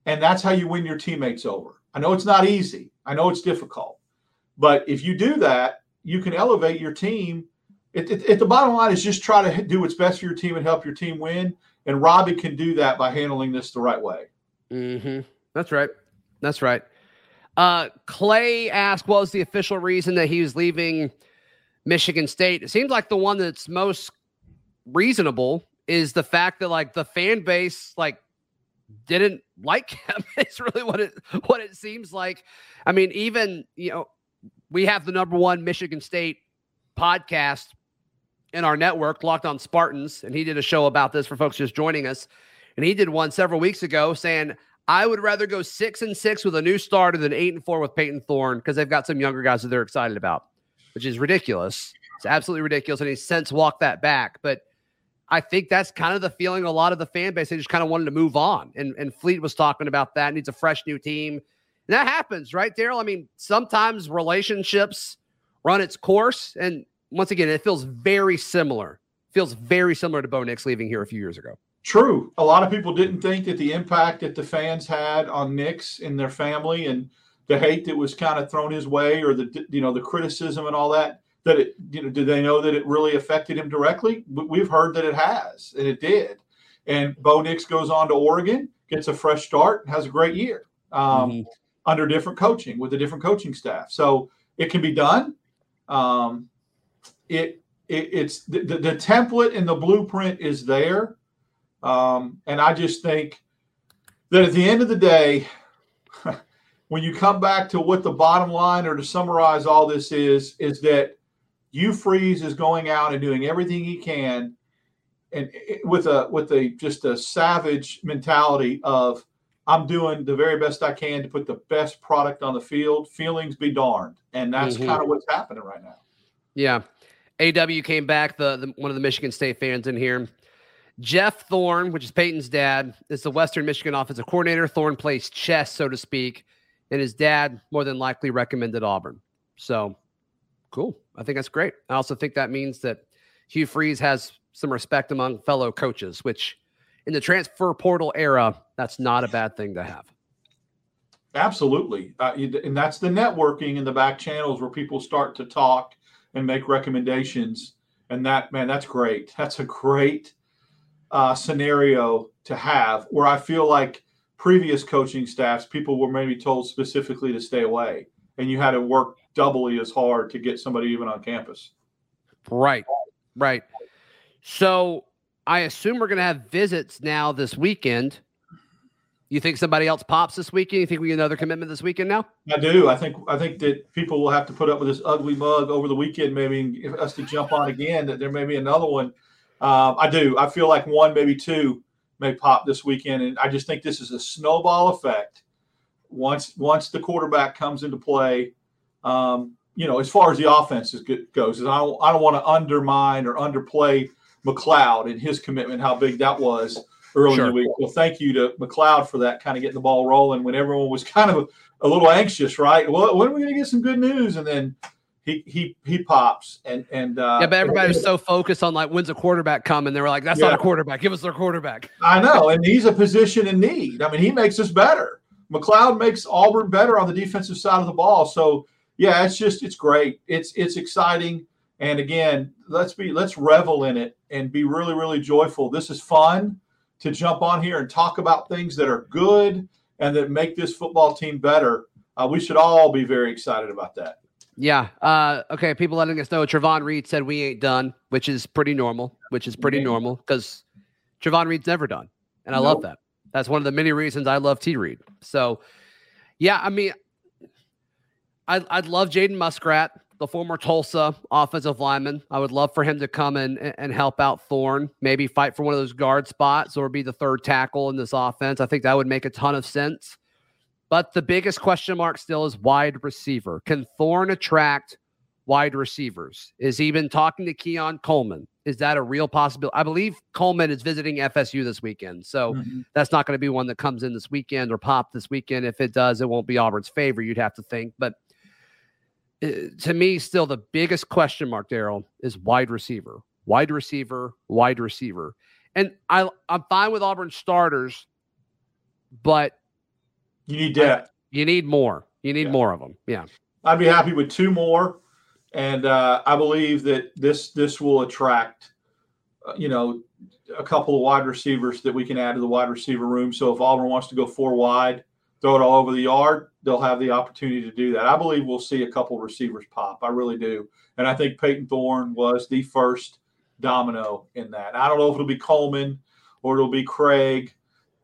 and that's how you win your teammates over. I know it's not easy. I know it's difficult, but if you do that, you can elevate your team. It the bottom line is just try to do what's best for your team and help your team win and Robby can do that by handling this the right way. Mm-hmm. That's right. That's right. Uh, Clay asked, what was the official reason that he was leaving Michigan State? It seems like the one that's most reasonable is the fact that like the fan base like didn't like him. it's really what it what it seems like. I mean, even you know, we have the number one Michigan State podcast in our network, Locked On Spartans, and he did a show about this for folks just joining us. And he did one several weeks ago saying, I would rather go six and six with a new starter than eight and four with Payton Thorne because they've got some younger guys that they're excited about, which is ridiculous. It's absolutely ridiculous. And he's since walked that back. But I think that's kind of the feeling a lot of the fan base. They just kind of wanted to move on. And, and Fleet was talking about that. Needs a fresh new team. And that happens, right, Darrell? I mean, sometimes relationships run its course. And once again, it feels very similar. Feels very similar to Bo Nix leaving here a few years ago. True. A lot of people didn't think that the impact that the fans had on Nix and their family and the hate that was kind of thrown his way or the you know the criticism and all that that it you know did they know that it really affected him directly we've heard that it has and it did and bo nix goes on to oregon gets a fresh start and has a great year um, mm-hmm. under different coaching with a different coaching staff so it can be done um, it, it it's the, the, the, template and the blueprint is there. Um, and I just think that at the end of the day, when you come back to what the bottom line or to summarize all this is, is that Hugh Freeze is going out and doing everything he can and with a with a just a savage mentality of I'm doing the very best I can to put the best product on the field. Feelings be darned, and that's mm-hmm. kind of what's happening right now. Yeah, AW came back, the, the, one of the Michigan State fans in here. Jeff Thorne, which is Payton's dad, is the Western Michigan offensive coordinator. Thorne plays chess, so to speak, and his dad more than likely recommended Auburn. So cool. I think that's great. I also think that means that Hugh Freeze has some respect among fellow coaches, which in the transfer portal era, that's not a bad thing to have. Absolutely. Uh, and that's the networking in the back channels where people start to talk and make recommendations. And that, man, that's great. That's a great uh, scenario to have where I feel like previous coaching staffs, people were maybe told specifically to stay away, and you had to work doubly as hard to get somebody even on campus. Right, right. So I assume we're going to have visits now this weekend you think somebody else pops this weekend? You think we get another commitment this weekend now? I do. I think I think that people will have to put up with this ugly mug over the weekend, maybe us to jump on again. That there may be another one. Um, I do. I feel like one, maybe two, may pop this weekend, and I just think this is a snowball effect once once the quarterback comes into play, um, you know, as far as the offense goes, is I don't I don't want to undermine or underplay McLeod and his commitment, how big that was early sure. in the week. Well, thank you to McLeod for that, kind of getting the ball rolling when everyone was kind of a, a little anxious, right? Well, when are we going to get some good news? And then he he he pops and and uh, yeah, but everybody was so focused on like when's a quarterback coming? They were like, that's yeah. not a quarterback. Give us their quarterback. I know, and he's a position in need. I mean, he makes us better. McLeod makes Auburn better on the defensive side of the ball. So yeah, it's just it's great. It's it's exciting. And again, let's be let's revel in it and be really really joyful. This is fun to jump on here and talk about things that are good and that make this football team better. Uh, we should all be very excited about that. Yeah. Uh, okay. People letting us know. Trovon Reed said we ain't done, which is pretty normal. Which is pretty normal because Trovon Reed's never done, and I nope. love that. That's one of the many reasons I love T. Reed. So, yeah. I mean, I'd, I'd love Jaden Muskrat, the former Tulsa offensive lineman. I would love for him to come in and, and help out Thorne, maybe fight for one of those guard spots or be the third tackle in this offense. I think that would make a ton of sense. But the biggest question mark still is wide receiver. Can Thorne attract wide receivers? Is he been talking to Keon Coleman? Is that a real possibility? I believe Coleman is visiting FSU this weekend. So mm-hmm. that's not going to be one that comes in this weekend or pop this weekend. If it does, it won't be Auburn's favor, you'd have to think. But to me, still the biggest question mark, Darrell, is wide receiver, wide receiver, wide receiver. And I, I'm fine with Auburn starters, but you need depth. You need more. You need yeah. more of them. Yeah. I'd be happy with two more, and uh, I believe that this this will attract, uh, you know, a couple of wide receivers that we can add to the wide receiver room. So if Auburn wants to go four wide, throw it all over the yard, they'll have the opportunity to do that. I believe we'll see a couple receivers pop. I really do, and I think Payton Thorne was the first domino in that. I don't know if it'll be Coleman or it'll be Craig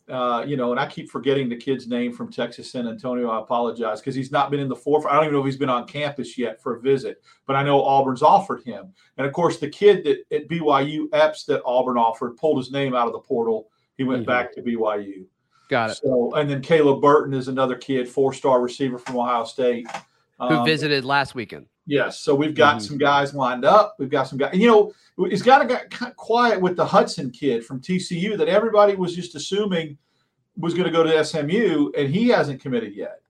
uh, you know, and I keep forgetting the kid's name from Texas San Antonio. I apologize because he's not been in the forefront. I don't even know if he's been on campus yet for a visit, but I know Auburn's offered him. And of course, the kid that at BYU, Epps, that Auburn offered, pulled his name out of the portal. He went mm-hmm. back to BYU. Got it. So, and then Caleb Burton is another kid, four-star receiver from Ohio State, who um, visited last weekend. Yes. So we've got mm-hmm. some guys lined up. We've got some guys. You know, it's got to get quiet with the Hudson kid from TCU that everybody was just assuming was going to go to SMU, and he hasn't committed yet.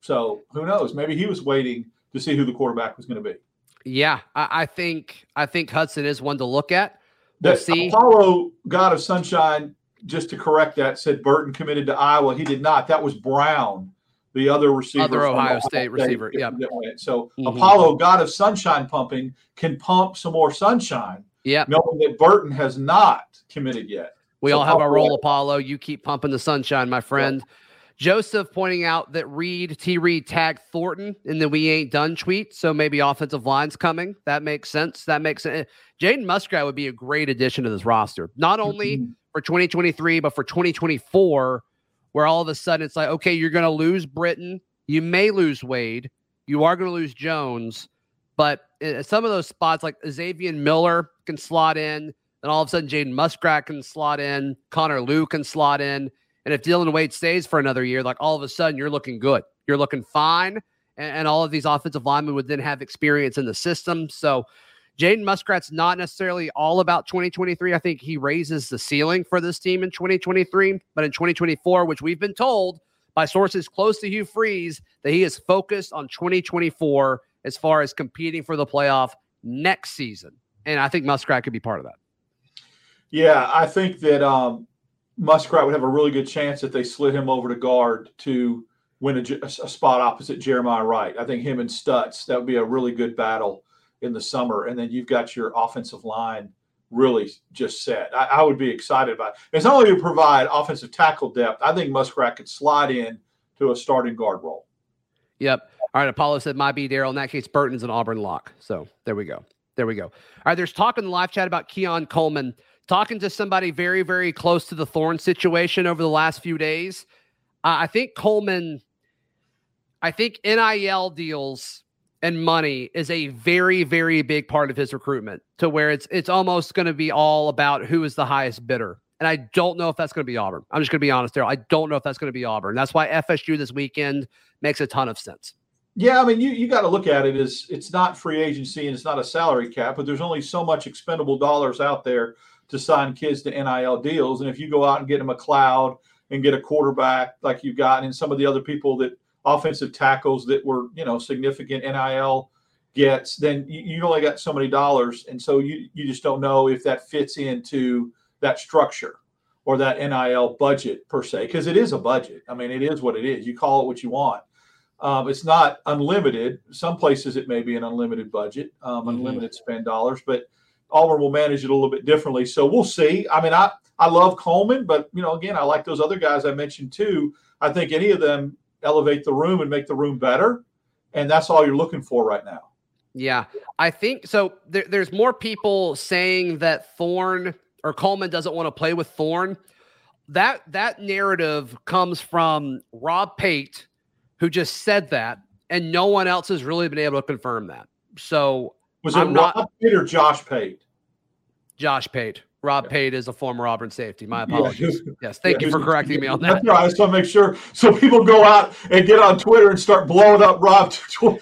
So who knows? Maybe he was waiting to see who the quarterback was going to be. Yeah, I, I think I think Hudson is one to look at. We'll that see. Apollo God of Sunshine, just to correct that, said Burton committed to Iowa. He did not. That was Brown the other receiver, other Ohio, Ohio State, State, receiver. Yeah. So mm-hmm. Apollo, God of Sunshine pumping, can pump some more sunshine. Yeah. Knowing that Burton has not committed yet. We so all have our role, Apollo. You keep pumping the sunshine, my friend. Yeah. Joseph pointing out that Reed, T. Reed tagged Thornton in the We Ain't Done tweet. So maybe offensive line's coming. That makes sense. That makes sense. Jaden Muskrat would be a great addition to this roster, not only mm-hmm. For 2023, but for 2024 where all of a sudden it's like, okay, you're going to lose Britton. You may lose Wade. You are going to lose Jones. But eh, some of those spots, like Xavier Miller can slot in. Then all of a sudden, Jaden Muskrat can slot in. Connor Lew can slot in. And if Dillon Wade stays for another year, like all of a sudden, you're looking good. You're looking fine. And, and all of these offensive linemen would then have experience in the system. So, Jaden Muskrat's not necessarily all about 2023. I think he raises the ceiling for this team in 2023, but in 2024, which we've been told by sources close to Hugh Freeze that he is focused on 2024 as far as competing for the playoff next season. And I think Muskrat could be part of that. Yeah, I think that um, Muskrat would have a really good chance if they slid him over to guard to win a, a spot opposite Jeremiah Wright. I think him and Stutts, that would be a really good battle in the summer, and then you've got your offensive line really just set. I, I would be excited about it. It's not only to provide offensive tackle depth. I think Muskrat could slide in to a starting guard role. Yep. All right. Apollo said, "My B, Darrell." In that case, Burton's an Auburn lock. So there we go. There we go. All right. There's talk in the live chat about Keon Coleman talking to somebody very, very close to the Thorne situation over the last few days. Uh, I think Coleman. I think NIL deals and money is a very very big part of his recruitment to where it's it's almost going to be all about who is the highest bidder And I don't know if that's going to be Auburn. I'm just going to be honest there. I don't know if that's going to be Auburn. That's why FSU this weekend makes a ton of sense. Yeah, I mean, you, you got to look at it as it's not free agency and it's not a salary cap, but there's only so much expendable dollars out there to sign kids to NIL deals. And if you go out and get a McLeod and get a quarterback like you've got, and some of the other people that offensive tackles that were, you know, significant NIL gets, then you, you only got so many dollars. And so you, you just don't know if that fits into that structure or that NIL budget per se, because it is a budget. I mean, it is what it is. You call it what you want. Um, it's not unlimited. Some places it may be an unlimited budget, um, mm-hmm. unlimited spend dollars, but Auburn will manage it a little bit differently. So we'll see. I mean, I I love Coleman, but you know, again, I like those other guys I mentioned too. I think any of them elevate the room and make the room better, and that's all you're looking for right now. Yeah, I think so. There, there's more people saying that Thorne or Coleman doesn't want to play with Thorne. That that narrative comes from Rob Pate who just said that, and no one else has really been able to confirm that. So was it I'm Rob not, Pate or Josh Pate? Josh Pate. Rob yeah. Pate is a former Auburn safety. My apologies. Yeah. Yes, thank yeah. you for correcting me on that. That's right. I just want to make sure so people go out and get on Twitter and start blowing up Rob.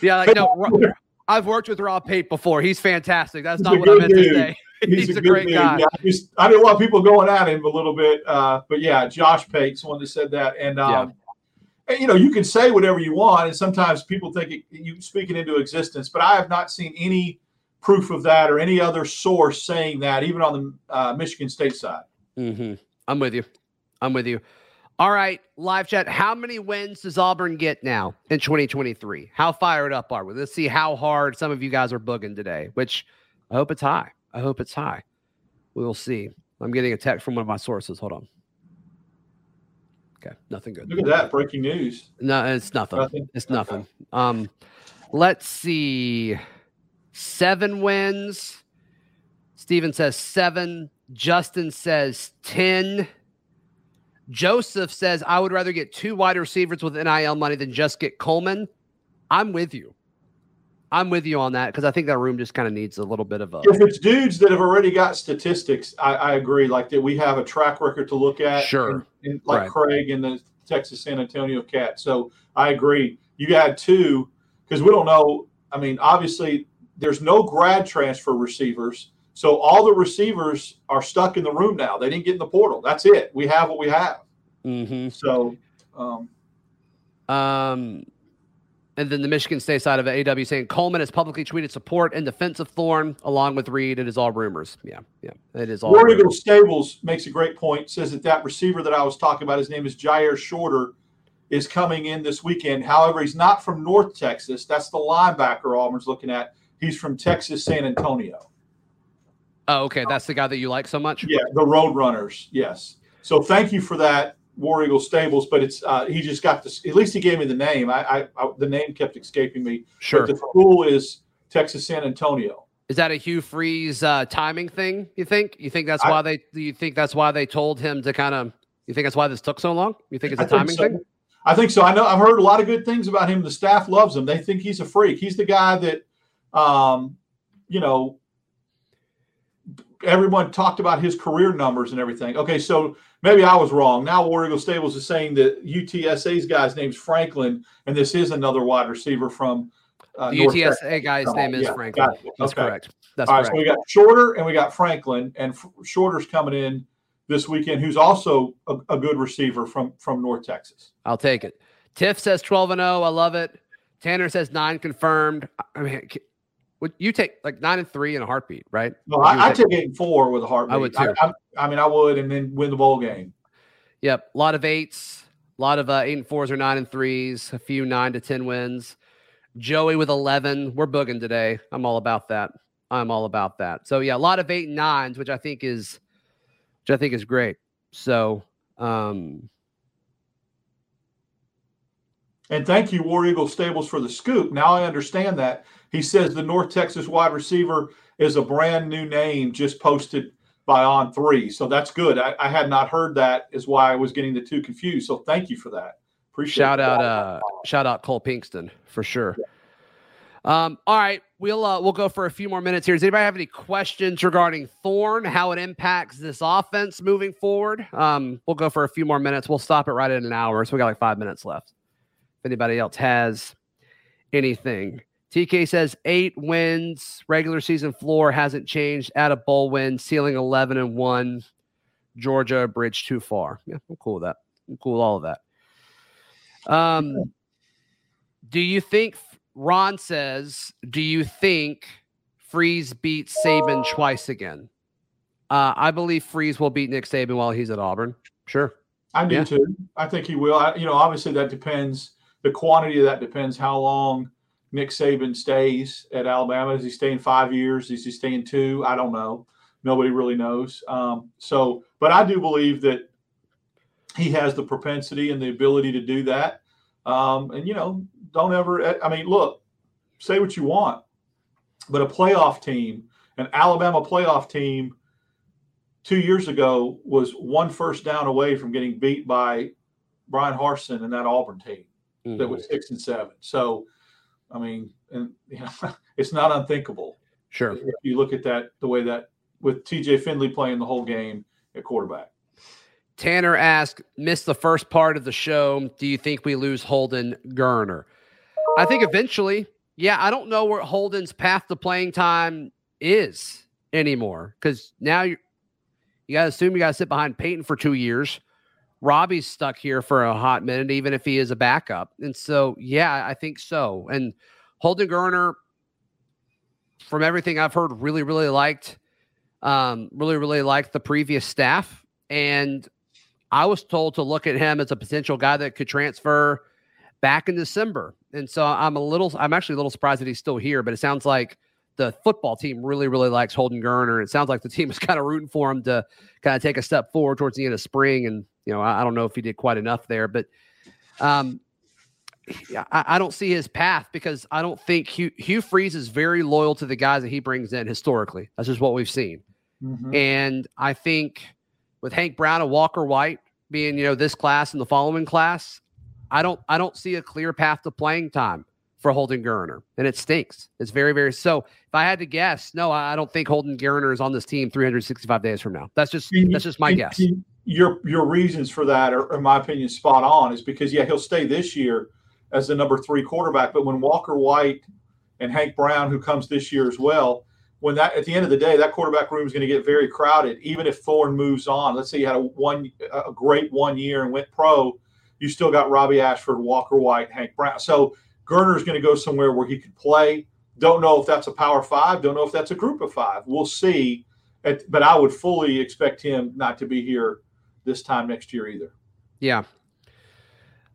yeah, like, no, I've worked with Rob Pate before. He's fantastic. That's He's not what I meant dude. to say. He's, He's a, a great dude. guy. Yeah, I, just, I didn't want people going at him a little bit, uh, but yeah, Josh Pate's one that said that, and um, you know, you can say whatever you want, and sometimes people think it, you speak it into existence. But I have not seen any proof of that or any other source saying that, even on the uh, Michigan State side. Mm-hmm. I'm with you. I'm with you. All right, live chat. How many wins does Auburn get now in 2023? How fired up are we? Let's see how hard some of you guys are booging today. Which I hope it's high. I hope it's high. We will see. I'm getting a text from one of my sources. Hold on. Okay, nothing good. Look at that breaking news. No, it's nothing. nothing? It's nothing. Um, let's see. Seven wins. Steven says seven. Justin says 10. Joseph says, I would rather get two wide receivers with NIL money than just get Coleman. I'm with you. I'm with you on that because I think that room just kind of needs a little bit of a. If it's dudes that have already got statistics, I, I agree. Like that, we have a track record to look at. Sure. And, and like right. Craig and the Texas San Antonio Cat. So I agree. You add two because we don't know. I mean, obviously, there's no grad transfer receivers. So all the receivers are stuck in the room now. They didn't get in the portal. That's it. We have what we have. Mm-hmm. So, um, um, and then the Michigan State side of it, AW saying Coleman has publicly tweeted support in defense of Thorne along with Reed. It is all rumors. Yeah, yeah, it is all. War Eagle Stables makes a great point. Says that that receiver that I was talking about, his name is Jyaire Shorter, is coming in this weekend. However, he's not from North Texas. That's the linebacker Auburn's looking at. He's from Texas San Antonio. Oh, okay. That's the guy that you like so much. Yeah, the Road Runners. Yes. So thank you for that. War Eagle Stables, but it's uh, he just got this. At least he gave me the name. I, I, I the name kept escaping me. Sure. But the school is Texas San Antonio. Is that a Hugh Freeze uh, timing thing? You think? You think that's I, why they? You think that's why they told him to kind of? You think that's why this took so long? You think it's a timing so. thing? I think so. I know I've heard a lot of good things about him. The staff loves him. They think he's a freak. He's the guy that, um, you know, everyone talked about his career numbers and everything. Okay, so maybe I was wrong. Now War Eagle Stables is saying that UTSA's guy's name's Franklin, and this is another wide receiver from uh, the UTSA guy's oh, name is yeah, Franklin. That's okay. correct. That's All correct. right, so we got Shorter and we got Franklin, and Shorter's coming in this weekend, who's also a, a, good receiver from from North Texas. I'll take it. Tiff says 12 and 0. I love it. Tanner says nine confirmed. I mean, would you take like nine and three in a heartbeat, right? No, I, I take eight and four with a heartbeat. I would too. I, I, I, mean, I would, and then win the bowl game. Yep, a lot of eights, a lot of uh, eight and fours or nine and threes, a few nine to ten wins. Joey with eleven. We're booging today. I'm all about that. I'm all about that. So yeah, a lot of eight and nines, which I think is, which I think is great. So, um, and thank you, War Eagle Stables, for the scoop. Now I understand that he says the North Texas wide receiver is a brand new name just posted by On Three. So that's good. I, I had not heard that, is why I was getting the two confused. So thank you for that. Appreciate shout out uh shout out Cole Pinkston for sure. Um, all right, we'll uh, we'll go for a few more minutes here. Does anybody have any questions regarding Thorne, how it impacts this offense moving forward? Um, we'll go for a few more minutes. We'll stop it right at an hour, so we got like five minutes left. If anybody else has anything, TK says eight wins, regular season floor hasn't changed. Add a bowl win, ceiling eleven and one. Georgia bridge too far. Yeah, I'm cool with that. I'm cool with all of that. Um, do you think Ron says, Do you think Freeze beats Saban twice again? Uh, I believe Freeze will beat Nick Saban while he's at Auburn. Sure. I do yeah. too. I think he will. I, you know, obviously that depends. The quantity of that depends how long Nick Saban stays at Alabama. Is he staying five years? Is he staying two? I don't know. Nobody really knows. Um, so, but I do believe that he has the propensity and the ability to do that. Um, and you know, don't ever. I mean, look, say what you want, but a playoff team, an Alabama playoff team, two years ago was one first down away from getting beat by Bryan Harsin and that Auburn team mm-hmm. that was six and seven. So, I mean, and you know, it's not unthinkable. Sure. If you look at that the way that with TJ Finley playing the whole game at quarterback. Tanner asked, missed the first part of the show. Do you think we lose Holden Geriner? I think eventually, yeah, I don't know where Holden's path to playing time is anymore because now you you got to assume you got to sit behind Payton for two years. Robby's stuck here for a hot minute, even if he is a backup. And so, yeah, I think so. And Holden Geriner, from everything I've heard, really, really liked, um, really, really liked the previous staff. And I was told to look at him as a potential guy that could transfer back in December. And so I'm a little, I'm actually a little surprised that he's still here, but it sounds like the football team really, really likes Holden Geriner. It sounds like the team is kind of rooting for him to kind of take a step forward towards the end of spring. And, you know, I, I don't know if he did quite enough there, but um, I, I, don't see his path because I don't think Hugh, Hugh Freeze is very loyal to the guys that he brings in historically. That's just what we've seen. Mm-hmm. And I think with Hank Brown and Walker White being, you know, this class and the following class, I don't I don't see a clear path to playing time for Holden Geriner, and it stinks. It's very very. So if I had to guess, no, I don't think Holden Geriner is on this team 365 days from now. That's just that's just my guess. Your your reasons for that are, in my opinion, spot on. Is because yeah, he'll stay this year as the number three quarterback, but when Walker White and Hank Brown, who comes this year as well, when that at the end of the day, that quarterback room is going to get very crowded. Even if Thorne moves on, let's say you had a one a great one year and went pro you still got Robby Ashford, Walker White, Hank Brown. So Geriner is going to go somewhere where he could play. Don't know if that's a power five. Don't know if that's a group of five. We'll see. But I would fully expect him not to be here this time next year either. Yeah.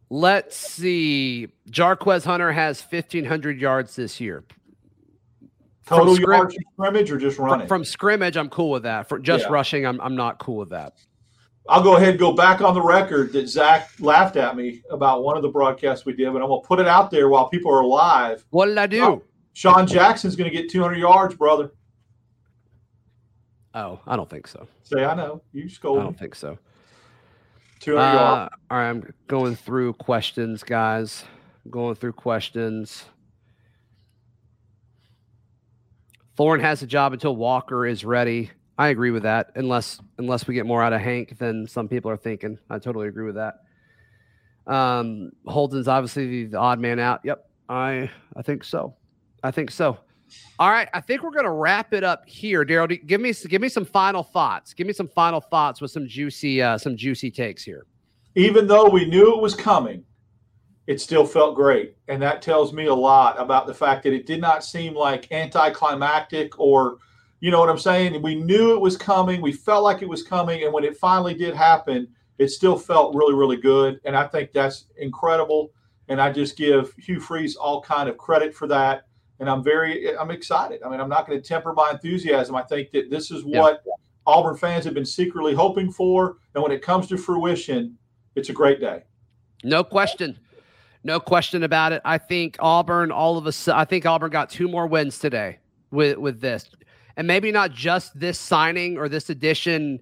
Let's see. Jarquez Hunter has 1,500 yards this year. Total from yards scrimmage or just running? From, from, scrimmage, I'm cool with that. For just yeah. rushing, I'm, I'm not cool with that. I'll go ahead and go back on the record that Zac laughed at me about one of the broadcasts we did, but I'm going to put it out there while people are alive. What did I do? Uh, Sean Jackson's going to get 200 yards, brother. Oh, I don't think so. Say, I know. You scold. I don't think so. 200 uh. All right, I'm going through questions, guys. I'm going through questions. Thorne has a job until Walker is ready. I agree with that. Unless unless we get more out of Hank than some people are thinking. I totally agree with that. Um, Holden's obviously the odd man out. Yep, I I think so. I think so. All right, I think we're gonna wrap it up here, Darrell. Give me give me some final thoughts. Give me some final thoughts with some juicy uh, some juicy takes here. Even though we knew it was coming, it still felt great, and that tells me a lot about the fact that it did not seem like anticlimactic or you know what I'm saying? We knew it was coming. We felt like it was coming. And when it finally did happen, it still felt really, really good. And I think that's incredible. And I just give Hugh Freeze all kind of credit for that. And I'm very, I'm excited. I mean, I'm not going to temper my enthusiasm. I think that this is what yeah. Auburn fans have been secretly hoping for. And when it comes to fruition, it's a great day. No question. No question about it. I think Auburn, all of us, I think Auburn got two more wins today with with this and maybe not just this signing or this addition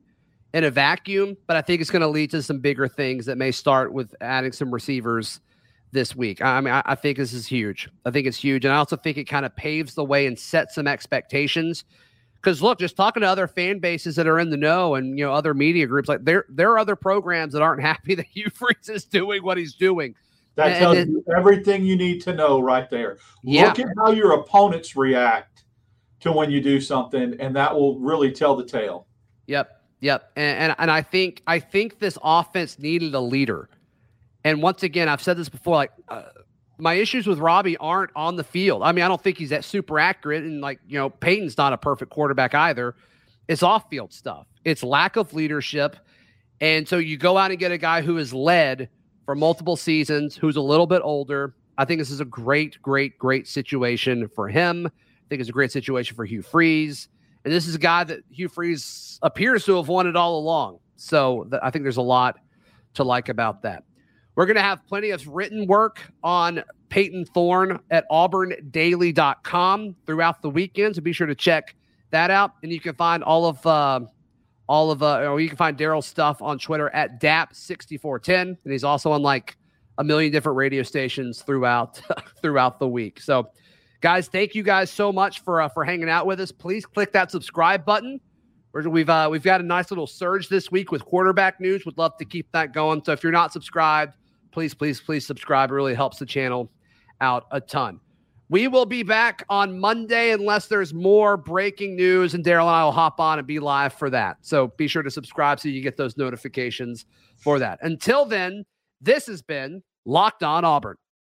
in a vacuum, but I think it's going to lead to some bigger things that may start with adding some receivers this week. I mean, I, I, think this is huge. I think it's huge. And I also think it kind of paves the way and sets some expectations. Because look, just talking to other fan bases that are in the know and you know other media groups, like there there are other programs that aren't happy that Hugh Freeze is doing what he's doing. That and, tells you everything you need to know right there. Yeah. Look at how your opponents react to when you do something, and that will really tell the tale. Yep. Yep. And, and, and I think I think this offense needed a leader. And once again, I've said this before. Like uh, my issues with Robby aren't on the field. I mean, I don't think he's that super accurate, and like you know, Payton's not a perfect quarterback either. It's off field stuff. It's lack of leadership, and so you go out and get a guy who has led for multiple seasons, who's a little bit older. I think this is a great, great, great situation for him. I think it's a great situation for Hugh Freeze. And this is a guy that Hugh Freeze appears to have wanted all along. So th- I think there's a lot to like about that. We're going to have plenty of written work on Payton Thorne at auburndaily.com throughout the weekend. So be sure to check that out. And you can find all of, uh, all of, uh, or you can find Darrell's stuff on Twitter at DAP6410. And he's also on like a million different radio stations throughout, throughout the week. So, Guys, thank you guys so much for uh, for hanging out with us. Please click that subscribe button. We've uh, we've got a nice little surge this week with quarterback news. Would love to keep that going. So if you're not subscribed, please, please, please subscribe. It really helps the channel out a ton. We will be back on Monday unless there's more breaking news, and Darrell and I will hop on and be live for that. So be sure to subscribe so you get those notifications for that. Until then, this has been Locked On Auburn.